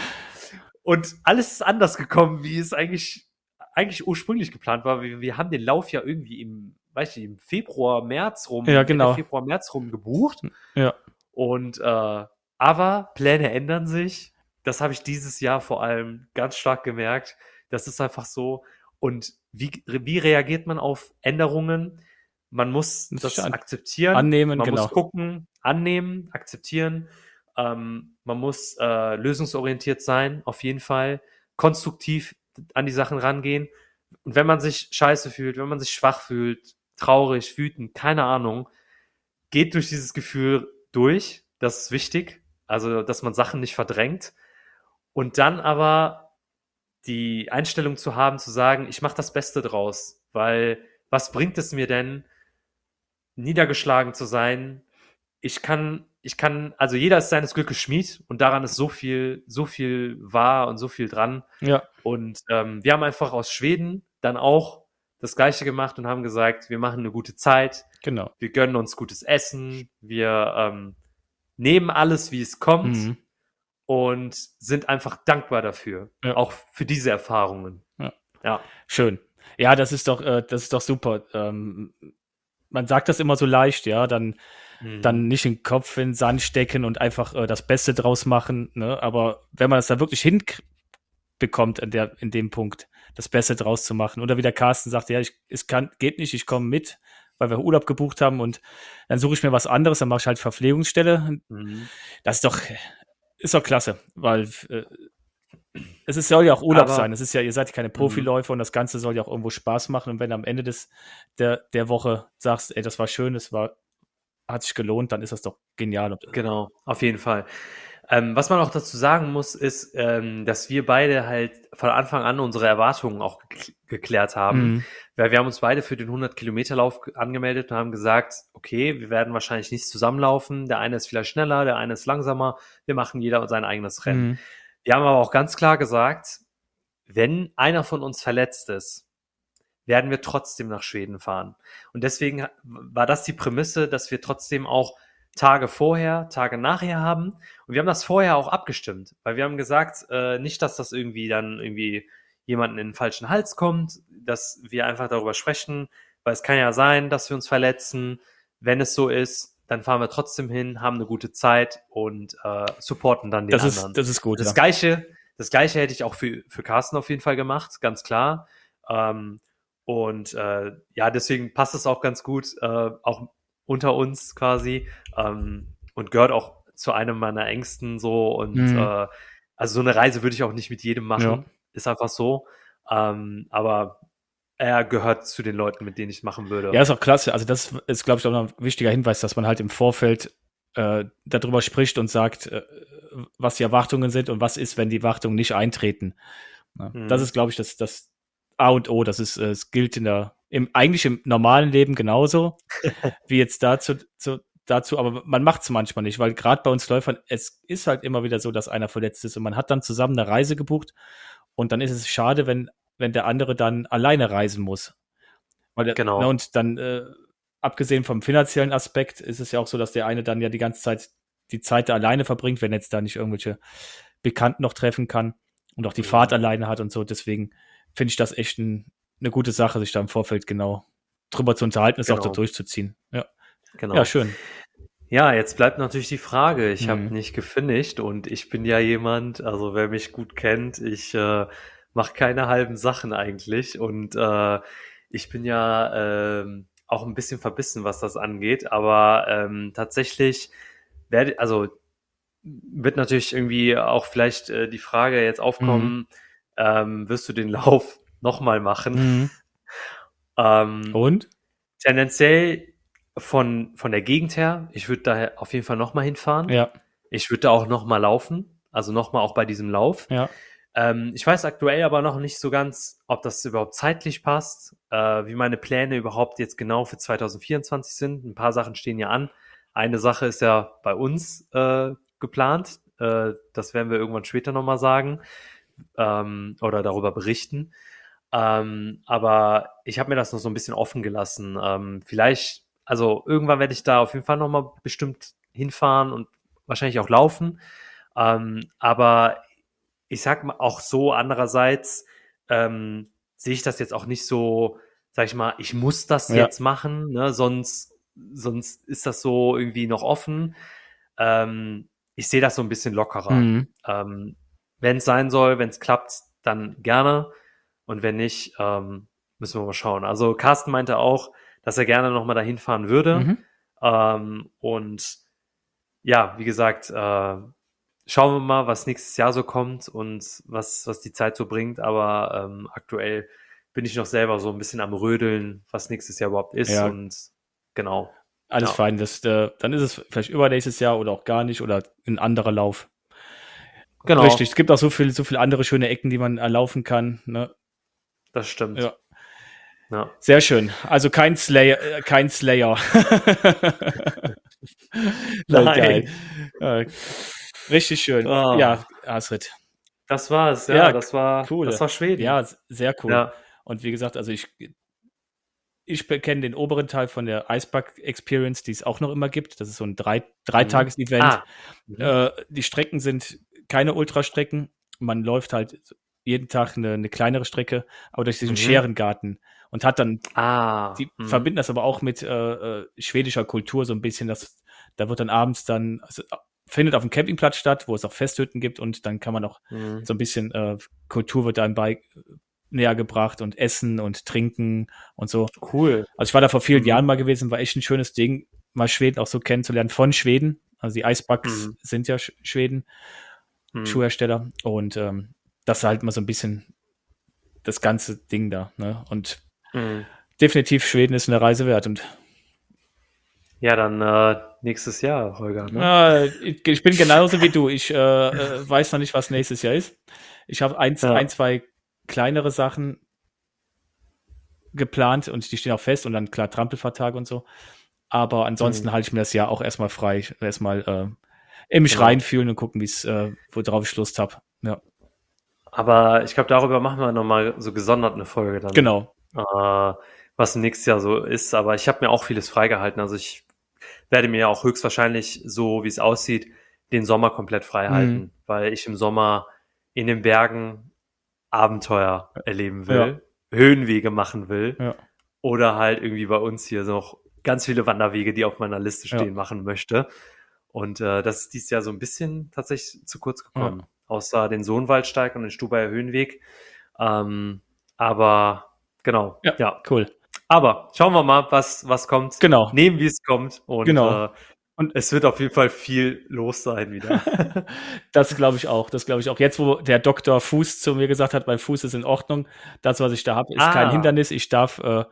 und alles ist anders gekommen, wie es eigentlich, eigentlich ursprünglich geplant war. Wir, wir haben den Lauf ja irgendwie im, weiß ich, im Februar, März rum, Ja, genau. Februar, März rum gebucht. Ja. Und äh, aber Pläne ändern sich. Das habe ich dieses Jahr vor allem ganz stark gemerkt. Das ist einfach so. Und wie, wie reagiert man auf Änderungen? Man muss Das akzeptieren. Annehmen, man genau. muss gucken, annehmen, akzeptieren. Ähm, man muss äh, lösungsorientiert sein, auf jeden Fall. Konstruktiv an die Sachen rangehen. Und wenn man sich scheiße fühlt, wenn man sich schwach fühlt, traurig, wütend, keine Ahnung, geht durch dieses Gefühl durch. Das ist wichtig. Also, dass man Sachen nicht verdrängt. Und dann aber die Einstellung zu haben, zu sagen, ich mache das Beste draus. Weil was bringt es mir denn, niedergeschlagen zu sein? Ich kann, ich kann, also jeder ist seines Glückes Schmied und daran ist so viel, so viel wahr und so viel dran. Ja. Und ähm, wir haben einfach aus Schweden dann auch das Gleiche gemacht und haben gesagt, wir machen eine gute Zeit, Genau. wir gönnen uns gutes Essen, wir ähm, nehmen alles, wie es kommt Mhm. und sind einfach dankbar dafür, Ja. auch für diese Erfahrungen. Ja. Ja, Schön. Ja, das ist doch, äh, das ist doch super. Ähm, man sagt das immer so leicht, ja, dann, Mhm. dann nicht den Kopf in den Sand stecken und einfach äh, das Beste draus machen. Ne? Aber wenn man es da wirklich hinbekommt in, der, in dem Punkt, das Beste draus zu machen. Oder wie der Carsten sagt, ja, ich, es kann, geht nicht, ich komme mit, weil wir Urlaub gebucht haben und dann suche ich mir was anderes, dann mache ich halt Verpflegungsstelle. Mhm. Das ist doch, ist doch klasse, weil äh, es ist, soll ja auch Urlaub Aber- sein. Es ist ja, ihr seid keine Profiläufer und das Ganze soll ja auch irgendwo Spaß machen. Und wenn du am Ende des, der, der Woche sagst, ey, das war schön, das war, hat sich gelohnt, dann ist das doch genial. Und, Genau, auf jeden Fall. Ähm, was man auch dazu sagen muss, ist, ähm, dass wir beide halt von Anfang an unsere Erwartungen auch ge geklärt haben. Mhm. Weil wir haben uns beide für den 100-Kilometer-Lauf angemeldet und haben gesagt, okay, wir werden wahrscheinlich nicht zusammenlaufen. Der eine ist vielleicht schneller, der eine ist langsamer. Wir machen jeder sein eigenes Rennen. Mhm. Wir haben aber auch ganz klar gesagt, wenn einer von uns verletzt ist, werden wir trotzdem nach Schweden fahren. Und deswegen war das die Prämisse, dass wir trotzdem auch Tage vorher, Tage nachher haben. Und wir haben das vorher auch abgestimmt, weil wir haben gesagt, äh, nicht, dass das irgendwie dann irgendwie jemanden in den falschen Hals kommt, dass wir einfach darüber sprechen, weil es kann ja sein, dass wir uns verletzen. Wenn es so ist, dann fahren wir trotzdem hin, haben eine gute Zeit und äh, supporten dann den Das anderen. ist, das ist gut. Das ja. gleiche, das gleiche hätte ich auch für, für Carsten auf jeden Fall gemacht, ganz klar. Ähm, und äh, ja, deswegen passt es auch ganz gut, äh, auch unter uns quasi. Ähm, und gehört auch zu einem meiner Ängsten so. Und Mhm. äh, also so eine Reise würde ich auch nicht mit jedem machen. Ja. Ist einfach so. Ähm, aber er gehört zu den Leuten, mit denen ich es machen würde. Ja, ist auch klasse. Also das ist, glaube ich, auch noch ein wichtiger Hinweis, dass man halt im Vorfeld äh, darüber spricht und sagt, äh, was die Erwartungen sind und was ist, wenn die Erwartungen nicht eintreten. Ja, Mhm. Das ist, glaube ich, das, das A und O. Das ist, äh, es gilt in der, im, eigentlich im normalen Leben genauso [LAUGHS] wie jetzt dazu, zu, dazu, aber man macht es manchmal nicht, weil gerade bei uns Läufern, es ist halt immer wieder so, dass einer verletzt ist und man hat dann zusammen eine Reise gebucht und dann ist es schade, wenn, wenn der andere dann alleine reisen muss. Der, Genau. ne, und dann, äh, abgesehen vom finanziellen Aspekt, ist es ja auch so, dass der eine dann ja die ganze Zeit die Zeit da alleine verbringt, wenn jetzt da nicht irgendwelche Bekannten noch treffen kann und auch die Mhm. Fahrt alleine hat und so. Deswegen finde ich das echt ein, eine gute Sache, sich da im Vorfeld genau drüber zu unterhalten, es auch Genau. so durchzuziehen. Ja, genau. ja schön. Ja, jetzt bleibt natürlich die Frage. Ich habe Mhm. nicht gefinisht und ich bin ja jemand, also wer mich gut kennt, ich äh, mache keine halben Sachen eigentlich und äh, ich bin ja ähm, auch ein bisschen verbissen, was das angeht, aber ähm, tatsächlich werde, also wird natürlich irgendwie auch vielleicht äh, die Frage jetzt aufkommen, ähm, wirst du den Lauf [LAUGHS] nochmal machen? Mhm. Ähm, Und? tendenziell von, von der Gegend her, ich würde da auf jeden Fall nochmal hinfahren. Ja, Ich würde da auch nochmal laufen, also nochmal auch bei diesem Lauf. ja. Ähm, ich weiß aktuell aber noch nicht so ganz, ob das überhaupt zeitlich passt, äh, wie meine Pläne überhaupt jetzt genau für 2024 sind. Ein paar Sachen stehen ja an. Eine Sache ist ja bei uns äh, geplant. Äh, das werden wir irgendwann später nochmal sagen ähm, oder darüber berichten. Ähm, aber ich habe mir das noch so ein bisschen offen gelassen. Ähm, vielleicht, also irgendwann werde ich da auf jeden Fall nochmal bestimmt hinfahren und wahrscheinlich auch laufen. Ähm, aber ich sag mal auch so, andererseits ähm, sehe ich das jetzt auch nicht so, sag ich mal, ich muss das Ja. jetzt machen, ne? sonst, sonst ist das so irgendwie noch offen. Ähm, ich sehe das so ein bisschen lockerer. Mhm. Ähm, wenn es sein soll, wenn es klappt, dann gerne. Und wenn nicht, ähm, müssen wir mal schauen. Also Carsten meinte auch, dass er gerne nochmal dahin fahren würde. Mhm. Ähm, und ja, wie gesagt, äh, schauen wir mal, was nächstes Jahr so kommt und was, was die Zeit so bringt. Aber ähm, aktuell bin ich noch selber so ein bisschen am Rödeln, was nächstes Jahr überhaupt ist. Ja. Und genau. Alles Ja. fein. Das, äh, dann ist es vielleicht übernächstes Jahr oder auch gar nicht oder ein anderer Lauf. Genau. Richtig. Es gibt auch so viel, so viele andere schöne Ecken, die man erlaufen kann. Ne? Das stimmt. Ja. Ja. Sehr schön. Also kein Slayer, äh, kein Slayer. Sehr [LAUGHS] Nein. Richtig schön. Oh. Ja, Astrid. Das war's, ja, Ja, das war cool. das war Schweden. Ja, sehr cool. ja. Und wie gesagt, also ich, ich kenne den oberen Teil von der Iceberg Experience, die es auch noch immer gibt. Das ist so ein drei, Dreitages-Event. Ah. Mhm. Äh, die Strecken sind keine Ultrastrecken. Man läuft halt jeden Tag eine, eine kleinere Strecke, aber durch diesen Mhm. Scherengarten und hat dann, ah. die mhm. verbinden das aber auch mit äh, äh, schwedischer Kultur so ein bisschen. Das, da wird dann abends dann, also, findet auf dem Campingplatz statt, wo es auch Festhütten gibt und dann kann man auch Mhm. so ein bisschen äh, Kultur wird einem bei näher gebracht und Essen und Trinken und so. Cool. Also ich war da vor vielen Mhm. Jahren mal gewesen, war echt ein schönes Ding, mal Schweden auch so kennenzulernen von Schweden. Also die Icebugs Mhm. sind ja Sch Schweden, Mhm. Schuhhersteller und ähm, das halt mal so ein bisschen das ganze Ding da. Ne? Und Mhm. definitiv Schweden ist eine Reise wert und Ja, dann äh, nächstes Jahr, Holger. Ne? Äh, ich, ich bin genauso wie du. Ich äh, äh, weiß noch nicht, was nächstes Jahr ist. Ich habe ein, Ja. ein, zwei kleinere Sachen geplant und die stehen auch fest und dann klar Trampelvertrag und so. Aber ansonsten Mhm. halte ich mir das Jahr auch erstmal frei. Erstmal äh, in mich Genau. reinfühlen und gucken, wie es, äh, worauf ich Lust habe. Ja, Aber ich glaube, darüber machen wir nochmal so gesondert eine Folge dann. genau. Äh, was im nächsten Jahr so ist. Aber ich habe mir auch vieles freigehalten. Also ich werde mir auch höchstwahrscheinlich, so wie es aussieht, den Sommer komplett frei Mhm. halten, weil ich im Sommer in den Bergen Abenteuer erleben will, Höhenwege machen will Ja. oder halt irgendwie bei uns hier noch ganz viele Wanderwege, die auf meiner Liste Ja. stehen, machen möchte. Und äh, das ist dieses Jahr so ein bisschen tatsächlich zu kurz gekommen. Außer den Sohnwaldsteig und den Stubaier Höhenweg. Ähm, aber genau, Ja. ja. Cool. Aber schauen wir mal, was, was kommt. Genau. Nehmen, wie es kommt. Und, Genau. Äh, Und- es wird auf jeden Fall viel los sein wieder. [LAUGHS] Das glaube ich auch. Das glaube ich auch. Jetzt, wo der Doktor Fuß zu mir gesagt hat, mein Fuß ist in Ordnung, das, was ich da habe, ist Ah. kein Hindernis. Ich darf äh,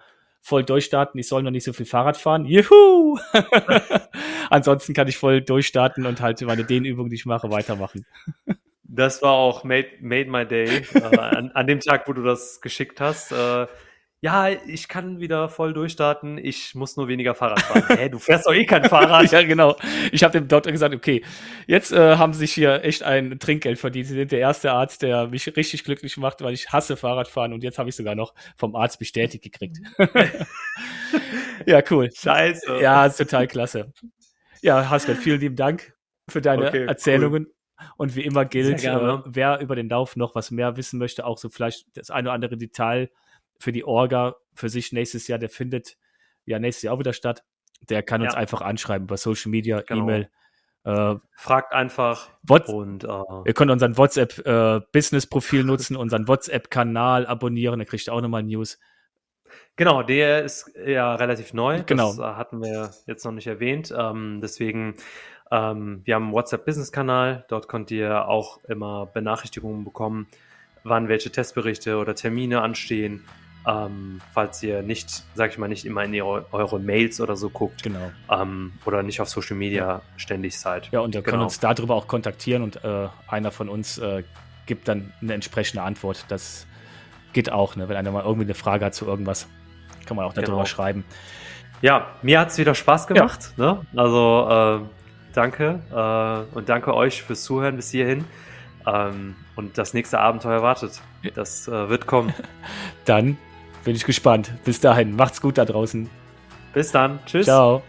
voll durchstarten. Ich soll noch nicht so viel Fahrrad fahren. Juhu! [LAUGHS] Ansonsten kann ich voll durchstarten und halt meine Dehnübung, die ich mache, weitermachen. Das war auch made, made my day. äh, an, an dem Tag, wo du das geschickt hast. Äh, ja, ich kann wieder voll durchstarten. Ich muss nur weniger Fahrrad fahren. Hä, du fährst doch eh kein Fahrrad. [LAUGHS] ja, genau. Ich habe dem Doktor gesagt, okay, jetzt äh, haben sie sich hier echt ein Trinkgeld verdient. Sie sind der erste Arzt, der mich richtig glücklich macht, weil ich hasse Fahrradfahren und jetzt habe ich sogar noch vom Arzt bestätigt gekriegt. [LAUGHS] ja, cool. Scheiße. Ja, ist total klasse. Ja, Haskell, vielen lieben Dank für deine Okay, Erzählungen. Und wie immer gilt, äh, wer über den Lauf noch was mehr wissen möchte, auch so vielleicht das eine oder andere Detail für die Orga für sich nächstes Jahr, der findet ja nächstes Jahr auch wieder statt. Der kann uns Ja. einfach anschreiben über Social Media, Genau. E-Mail. Äh, Fragt einfach What, und äh, ihr könnt unseren WhatsApp-Business-Profil nutzen, unseren WhatsApp-Kanal abonnieren, da kriegt ihr auch nochmal News. Genau, der ist ja relativ neu. Genau. Das äh, hatten wir jetzt noch nicht erwähnt. Ähm, deswegen, ähm, wir haben einen WhatsApp-Business-Kanal. Dort könnt ihr auch immer Benachrichtigungen bekommen, wann welche Testberichte oder Termine anstehen. Ähm, falls ihr nicht, sag ich mal, nicht immer in eure, eure Mails oder so guckt Genau. ähm, oder nicht auf Social Media ständig seid. Ja, und ihr könnt Genau. uns darüber auch kontaktieren und äh, einer von uns äh, gibt dann eine entsprechende Antwort. Das geht auch, ne? wenn einer mal irgendwie eine Frage hat zu irgendwas, kann man auch darüber Genau. schreiben. Ja, mir hat es wieder Spaß gemacht. Ne? Also äh, danke äh, und danke euch fürs Zuhören bis hierhin. Ähm, und das nächste Abenteuer wartet. Das äh, wird kommen. [LAUGHS] Dann bin ich gespannt. Bis dahin, macht's gut da draußen. Bis dann. Tschüss. Ciao.